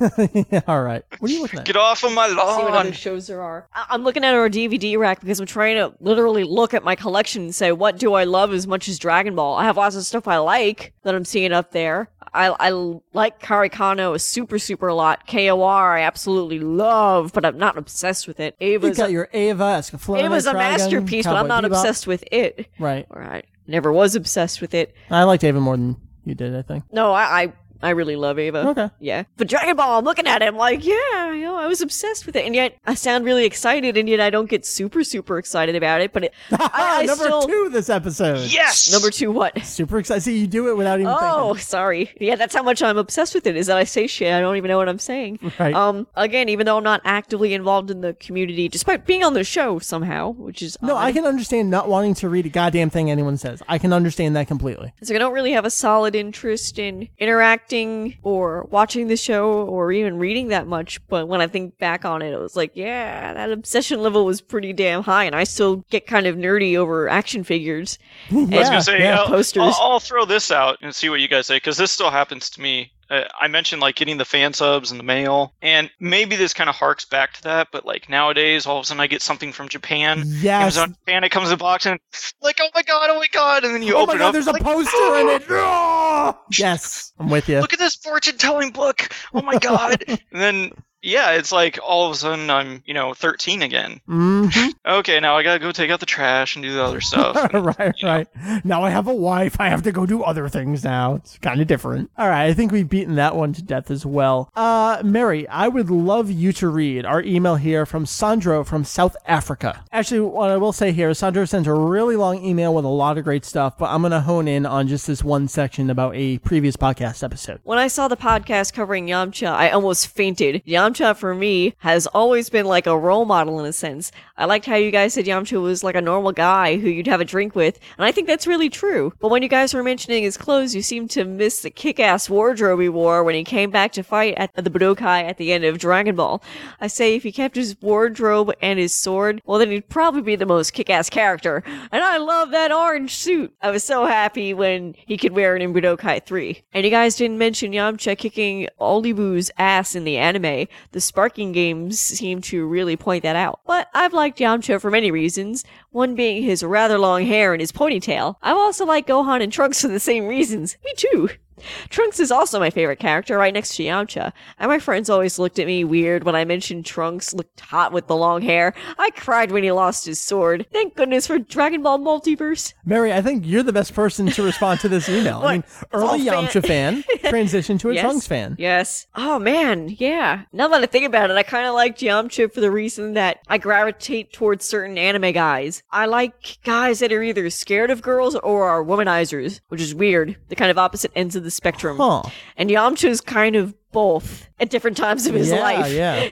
Yeah, All right. What are you looking at? Get off of my See what lawn. other shows there are. I- I'm looking at our DVD rack because I'm trying to literally look at my collection and say, what do I love as much as Dragon Ball? I have lots of stuff I like that I'm seeing up there. I, I like Karikano a super, super a lot. KOR I absolutely love, but I'm not obsessed with it. You Ava's, got your Ava, Escaflowne, Ava's a Trigun, masterpiece, but I'm not Bebop. obsessed with it. Right. Or I never was obsessed with it. I liked Ava more than you did. I think. No, I, I, I really love Ava. Okay. Yeah. But Dragon Ball, I'm looking at him like, yeah, you know, I was obsessed with it. And yet I sound really excited, and yet I don't get super, super excited about it. But it, I, I Number still. two this episode. Yes. Number two, what? Super excited. See, you do it without even Oh, thinking. sorry. Yeah, that's how much I'm obsessed with it, is that I say shit. I don't even know what I'm saying. Right. Um, again, even though I'm not actively involved in the community, despite being on the show somehow, which is. No, odd. I can understand not wanting to read a goddamn thing anyone says. I can understand that completely. So I don't really have a solid interest in interacting or watching the show or even reading that much. But when I think back on it, it was like, yeah, that obsession level was pretty damn high, and I still get kind of nerdy over action figures. I was Yeah, gonna say, uh, yeah. I'll, Posters. I'll, I'll throw this out and see what you guys say because this still happens to me. Uh, I mentioned like getting the fan subs in the mail, and maybe this kind of harks back to that. But like nowadays, all of a sudden I get something from Japan. Yes. Amazon Japan, it comes in a box and like, oh my god, oh my god, and then you oh open my god, it up. there's a like, poster in it. Yes, I'm with you. Look at this fortune telling book. Oh my god. and then yeah, it's like all of a sudden I'm, you know, 13 again. hmm Okay, now I gotta go take out the trash and do the other stuff. right, right. Now I have a wife. I have to go do other things now. It's kind of different. All right, I think we've beaten that one to death as well. Uh, Meri, I would love you to read our email here from Sandro from South Africa. Actually, what I will say here is Sandro sends a really long email with a lot of great stuff, but I'm going to hone in on just this one section about a previous podcast episode. When I saw the podcast covering Yamcha, I almost fainted. Yamcha Yamcha for me has always been like a role model in a sense. I liked how you guys said Yamcha was like a normal guy who you'd have a drink with, and I think that's really true. But when you guys were mentioning his clothes, you seemed to miss the kick-ass wardrobe he wore when he came back to fight at the Budokai at the end of Dragon Ball. I say if he kept his wardrobe and his sword, well then he'd probably be the most kick-ass character. And I love that orange suit. I was so happy when he could wear it in Budokai 3. And you guys didn't mention Yamcha kicking Olibu's ass in the anime. The Sparking games seem to really point that out. But I've liked Yamcha for many reasons, one being his rather long hair and his ponytail. I've also liked Gohan and Trunks for the same reasons. Me too. Trunks is also my favorite character, right next to Yamcha. And my friends always looked at me weird when I mentioned Trunks looked hot with the long hair. I cried when he lost his sword. Thank goodness for Dragon Ball Multiverse. Meri, I think you're the best person to respond to this email. I mean, early fan- Yamcha fan, transition to a Yes. Trunks fan. Yes. Oh man, yeah. Now that I think about it, I kind of like Yamcha for the reason that I gravitate towards certain anime guys. I like guys that are either scared of girls or are womanizers, which is weird. The kind of opposite ends of the spectrum. Huh. And Yamcha's kind of both at different times of his yeah, life, yeah.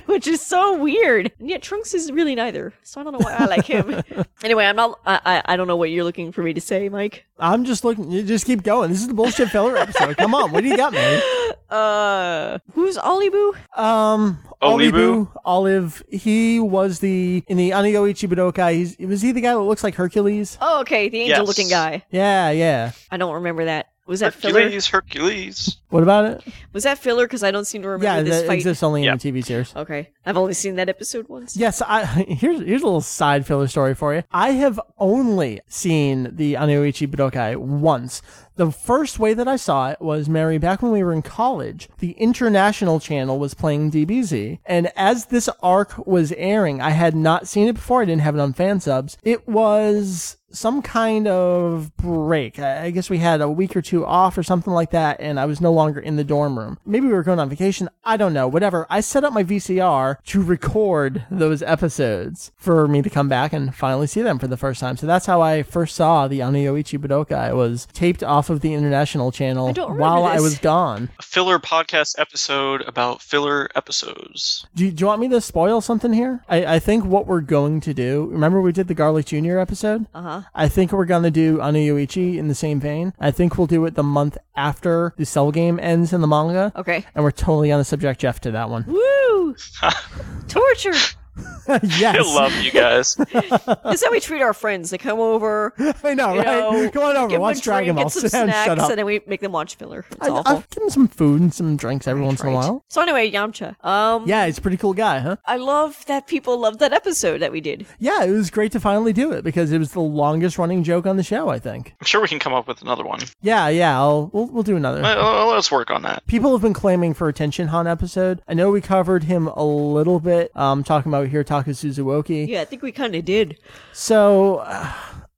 which is so weird. And yet Trunks is really neither. So I don't know why I like him. anyway, I'm not. I, I I don't know what you're looking for me to say, Mike. I'm just looking. You just keep going. This is the bullshit filler episode. Come on, what do you got, man? Uh, who's Olibu? Um, Olibu? Olibu, Olive. He was the in the Anoyo Ichi Budokai. He's was he the guy that looks like Hercules? Oh, okay, the angel-looking Yes. guy. Yeah, yeah. I don't remember that. Was that filler? Hercules, Hercules. What about it? Was that filler? Because I don't seem to remember Yeah, this that fight. exists only Yeah. in the TV series. Okay, I've only seen that episode once. Yes, I here's here's a little side filler story for you. I have only seen the Anoyo Ichi Budokai once. The first way that I saw it was Meri back when we were in college. The international channel was playing DBZ, and as this arc was airing, I had not seen it before. I didn't have it on fan subs. It was some kind of break. I I guess we had a week or two off or something like that, and I was no longer in the dorm room. Maybe we were going on vacation. I don't know. Whatever. I set up my VCR to record those episodes for me to come back and finally see them for the first time. So that's how I first saw the Anoyo Ichi Budokai. It was taped off of the international channel I don't remember while I was gone. A filler podcast episode about filler episodes. Do you, do you want me to spoil something here? I, I think what we're going to do. Remember we did the Garlic Jr. episode? Uh huh. I think we're gonna do Anoyo Ichi in the same vein. I think we'll do it the month after the cell game ends in the manga. Okay. And we're totally gonna subject Jeff to that one. Woo! Torture. yes. I love you guys. That's how we treat our friends. They come over, I know, right? know, Come on over, give them watch Dragon drink, Ball. get some Sit snacks, shut up. and then we make them watch filler. It's I, awful. I'll give him some food and some drinks every once in a while. So anyway, Yamcha. Um, Yeah, he's a pretty cool guy, huh? I love that people loved that episode that we did. Yeah, it was great to finally do it because it was the longest running joke on the show, I think. I'm sure we can come up with another one. Yeah, yeah, I'll, we'll, we'll do another. Uh, let's work on that. People have been claiming for attention Tenshin Han episode. I know we covered him a little bit, um, talking about Hirotaka Suzuoki. Yeah, I think we kind of did. So uh,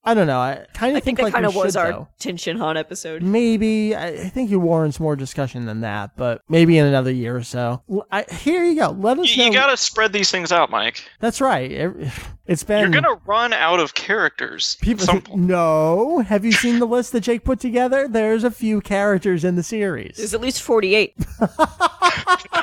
I don't know. I kind of think think, that like kind of was should, our though. Tenshin Han episode. Maybe I, I think it warrants more discussion than that, but maybe in another year or so. L- I, here you go. Let us You, know. you gotta spread these things out, Mike. That's right. It, has been. You're gonna run out of characters. People some point. no. Have you seen the list that Jake put together? There's a few characters in the series. There's at least 48.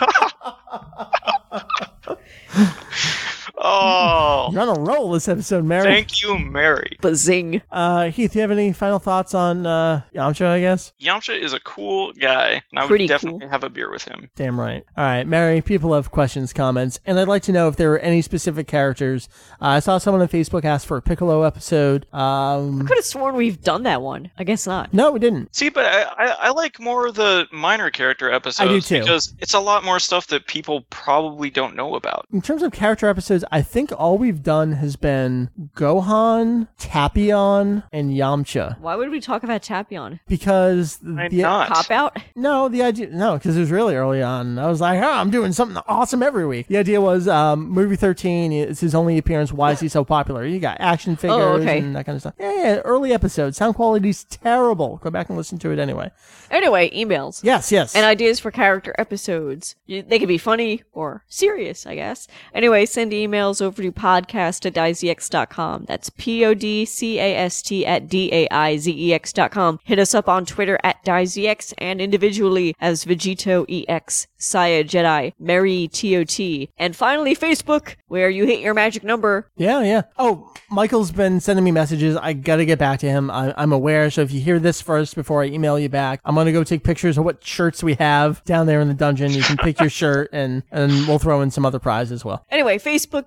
Oh, You're on a roll this episode, Meri. thank you, Meri. Bazing. uh, Heath, do you have any final thoughts on uh, Yamcha? I guess. Yamcha is a cool guy, and I Pretty would definitely cool. have a beer with him. Damn right. All right, Meri, people have questions, comments, and I'd like to know if there were any specific characters. Uh, I saw someone on Facebook ask for a Piccolo episode. Um, I Could have sworn we've done that one. I guess not. no, we didn't. See, but I, I, I like more the minor character episodes I do too. because it's a lot more stuff that people probably don't know about. In terms of character episodes, I think all we've done has been Gohan, Tapion, and Yamcha. Why would we talk about Tapion? Because Why the not? Cop out? no, the idea no, because it was really early on. I was like, oh, I'm doing something awesome every week. The idea was um, movie 13 is his only appearance. Why is he so popular? You got action figures Oh, okay. and that kind of stuff. Yeah, yeah, early episodes. Sound quality's terrible. Go back and listen to it anyway. Anyway, emails. Yes, yes. And ideas for character episodes. They could be funny or serious, I guess. Anyway, send emails over to podcast at daizex.com. That's P O D C A S T at D A I Z E X.com. Hit us up on Twitter at DaizEX and individually as VegettoEX, Saya Jedi, Mary TOT. And finally, Facebook, where you hit your magic number. Yeah, yeah. Oh, Michael's been sending me messages. I gotta get back to him. I, I'm aware. So if you hear this first before I email you back, I'm gonna go take pictures of what shirts we have down there in the dungeon. You can pick your shirt and and we'll throw in some other prize as well. Anyway,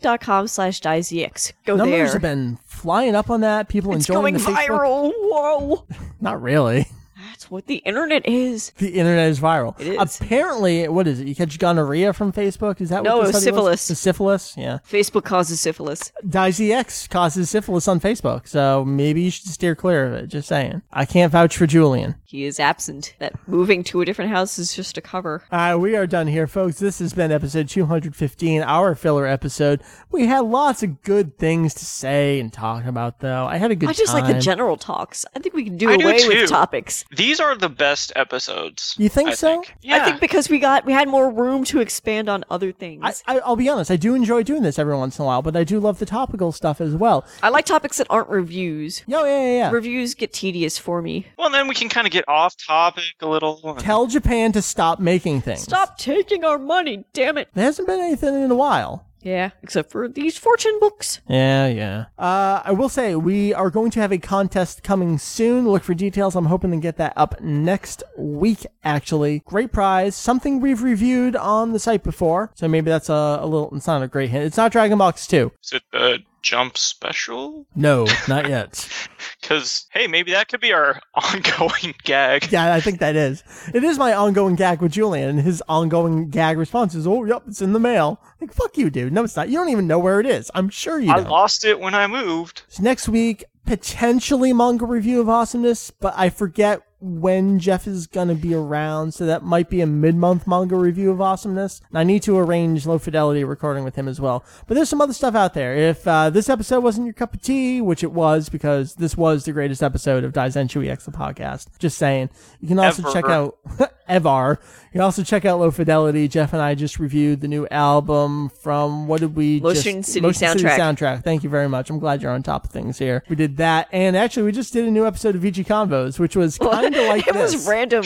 facebook.com slash. Go Numbers there. have been flying up on that. People it's enjoying going the Facebook. viral. Whoa. Not really. That's what the internet is. The internet is viral. It is. Apparently, what is it? You catch gonorrhea from Facebook? Is that No, what it the was study syphilis. The syphilis, yeah. Facebook causes syphilis. DaizEX causes syphilis on Facebook, so maybe you should steer clear of it. Just saying. I can't vouch for Julian. He is absent. That moving to a different house is just a cover. All right, we are done here, folks. This has been episode 215, our filler episode. We had lots of good things to say and talk about, though. I had a good I just like the general talks. I think we can do I away too. with topics. These are the best episodes. You think I so? Think. Yeah. I think because we got we had more room to expand on other things. I, I, I, I'll be honest, I do enjoy doing this every once in a while, but I do love the topical stuff as well. I like topics that aren't reviews. Yo, yeah, yeah, yeah. Reviews get tedious for me. well, then we can kind of get off topic a little. Tell Japan to stop making things. Stop taking our money, damn it. There hasn't been anything in a while. Yeah, except for these fortune books. Yeah, yeah. Uh, I will say we are going to have a contest coming soon. Look for details. I'm hoping to get that up next week. Actually, great prize. Something we've reviewed on the site before, so maybe that's a, a little. It's not a great hint. It's not Dragon Box Two. Is it the jump special? No, not yet. Because hey, maybe that could be our ongoing gag. yeah, I think that is. It is my ongoing gag with Julian, and his ongoing gag response is, "Oh, yep, it's in the mail." Like, fuck you, dude. No, it's not. You don't even know where it is. I'm sure you I don't. lost it when I moved. So next week, potentially manga review of awesomeness, but I forget when Jeff is gonna be around, so that might be a mid-month manga review of awesomeness. And I need to arrange low fidelity recording with him as well. But there's some other stuff out there. If uh, this episode wasn't your cup of tea, which it was because this was the greatest episode of Daizenshuu EX the podcast, just saying. You can also Ever. check out Evar. You can also check out Low Fidelity. Jeff and I just reviewed the new album from what did we Motion just, City Motion Soundtrack. soundtrack. Thank you very much. I'm glad you're on top of things here. We did that, and actually, we just did a new episode of VG Convos, which was kind of like it this. was random.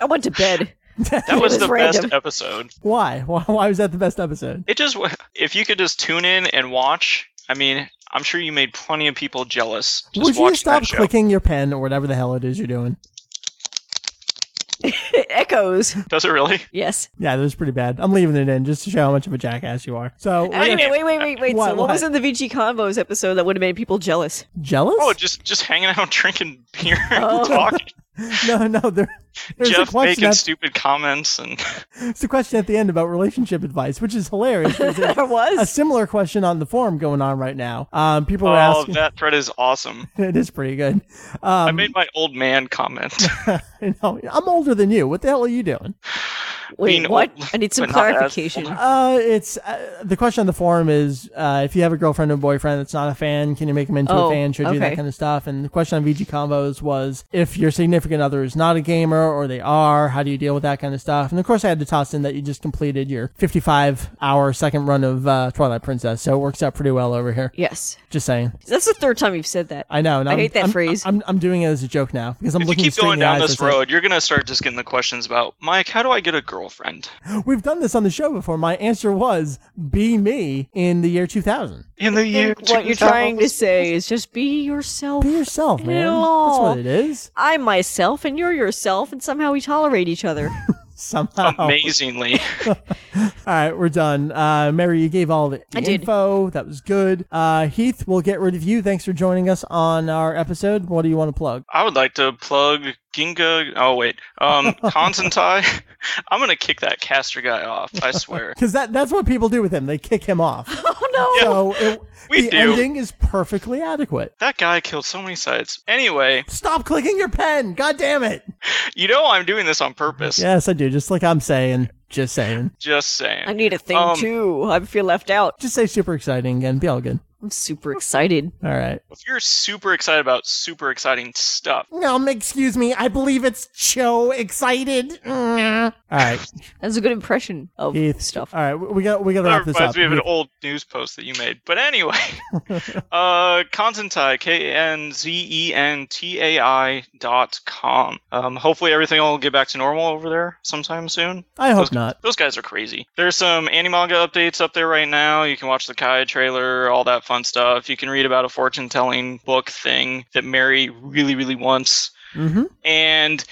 I went to bed. That was was the random. best episode. Why? Why? Why was that the best episode? It just if you could just tune in and watch. I mean, I'm sure you made plenty of people jealous. Just Would you stop clicking your pen or whatever the hell it is you're doing? It echoes. Does it really? Yes. Yeah, that was pretty bad. I'm leaving it in just to show how much of a jackass you are. So, Anyway, wait, wait, wait, wait. What, so what, was in the VG Convos episode that would have made people jealous? jealous? Oh, just just hanging out, drinking beer, Oh. talking. no, no. There, there's a Jeff question. making At, stupid comments and it's a question at the end about relationship advice, which is hilarious. there's There a similar question on the forum going on right now. Um, people are asking. oh, asking. that thread is awesome. it is pretty good. I Um, made my old man comment. I know. I'm older than you. What the hell are you doing? Wait, mean, what? old, I need some but not as clarification. Uh, it's uh, the question on the forum is uh, if you have a girlfriend or boyfriend that's not a fan, can you make them into Oh, a fan? Should you do that kind of stuff? And the question on VG Convos was if your significant other is not a gamer or they are, how do you deal with that kind of stuff? And of course, I had to toss in that you just completed your 55 hour second run of uh, Twilight Princess, so it works out pretty well over here. Yes. Just saying. That's the third time you've said that. I know. and I I'm- hate that I'm- phrase. I'm, I'm doing it as a joke now because I'm If you looking keep straight in going the down eyes this and saying- road, you're gonna start just getting the questions about Mike. How do I get a girlfriend We've done this on the show before. My answer was be me in the year 2000. in the year? think what you're trying to say is just be yourself. Be yourself, man. That's what it is. I'm myself and you're yourself, and somehow we tolerate each other. Somehow. Amazingly, All right, we're done. Uh, Meri, you gave all the, the I did. info. That was good. Uh, Heath, we'll get rid of you. Thanks for joining us on our episode. What do you want to plug? I would like to plug Ginga. Oh wait, um, Kanzentai. I'm gonna kick that caster guy off. I swear. Because that, that's what people do with him. They kick him off. oh no! So it, We the do. ending is perfectly adequate. That guy killed so many sites. Anyway, Stop clicking your pen. God damn it. you know I'm doing this on purpose. Yes, I do. Just like I'm saying. Just saying. Just saying. I need a thing Um, too. I feel left out. Just say super exciting and be all good. I'm super excited. All right. If you're super excited about super exciting stuff, Um, excuse me. I believe it's Cho excited. All All right, That's a good impression of Keith. stuff. All right, we got we got to wrap this up. me of an old news post that you made. But anyway, uh, Kanzentai, K N Z E N T A I dot com. Um, hopefully everything will get back to normal over there sometime soon. I hope Those- not. Those guys are crazy. There's some animanga updates up there right now. You can watch the Kai trailer, all that fun stuff. You can read about a fortune telling book thing that Meri really, really wants. hmm And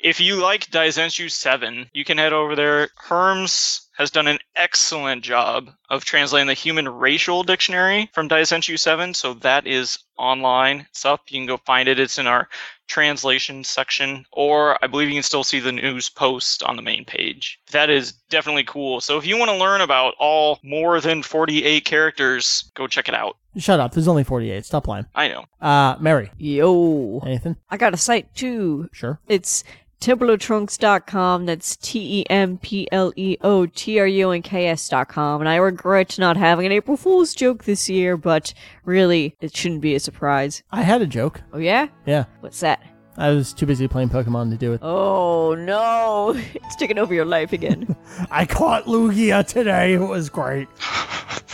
if you like Daizenshuu 7, you can head over there. Herms has done an excellent job of translating the human racial dictionary from Daizenshuu 7, so that is online. It's up. You can go find it. It's in our translation section, or I believe you can still see the news post on the main page. That is definitely cool. So if you want to learn about all more than 48 characters, go check it out. Shut up. There's only 48. Stop lying. I know. Uh, Meri, Yo. anything? I got a site too. Sure. It's TempleoTrunks.com. That's T E M P L E O T R U N K S.com. And I regret not having an April Fool's joke this year, but really, it shouldn't be a surprise. I had a joke. Oh, yeah? Yeah, What's that? I was too busy playing Pokemon to do it. Oh, no. It's taking over your life again. I caught Lugia today. It was great.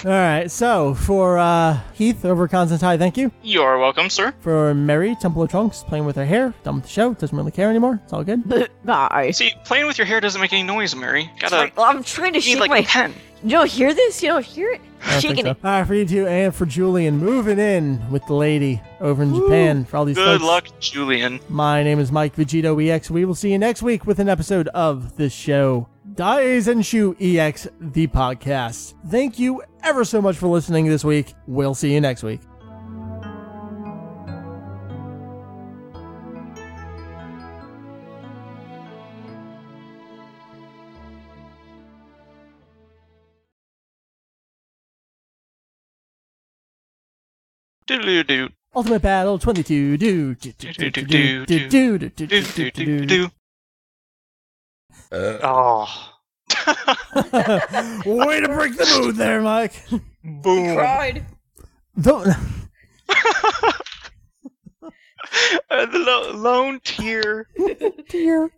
All right, so for uh, Heath over Constantine, thank you. You are welcome, sir. For Meri, Temple of Trunks, playing with her hair, done with the show, doesn't really care anymore. It's all good. Bye. See, playing with your hair doesn't make any noise, Meri. Gotta I'm trying to you shake like my. a pen. You don't hear this? You don't hear it? I Shaking think it. so. All right, for you two, and for Julian, moving in with the lady over in Japan. For all these Good folks. luck, Julian. My name is Mike VegettoEX. We will see you next week with an episode of this show, Daizenshuu EX, the podcast. Thank you ever so much for listening this week. We'll see you next week. Ultimate Battle 22. Do, do, do, do, do, do, do, do, do, do. Oh. Way to break the mood there, Mike. Boom. Cried. Don't. Uh, the lo- lone tear. Dear.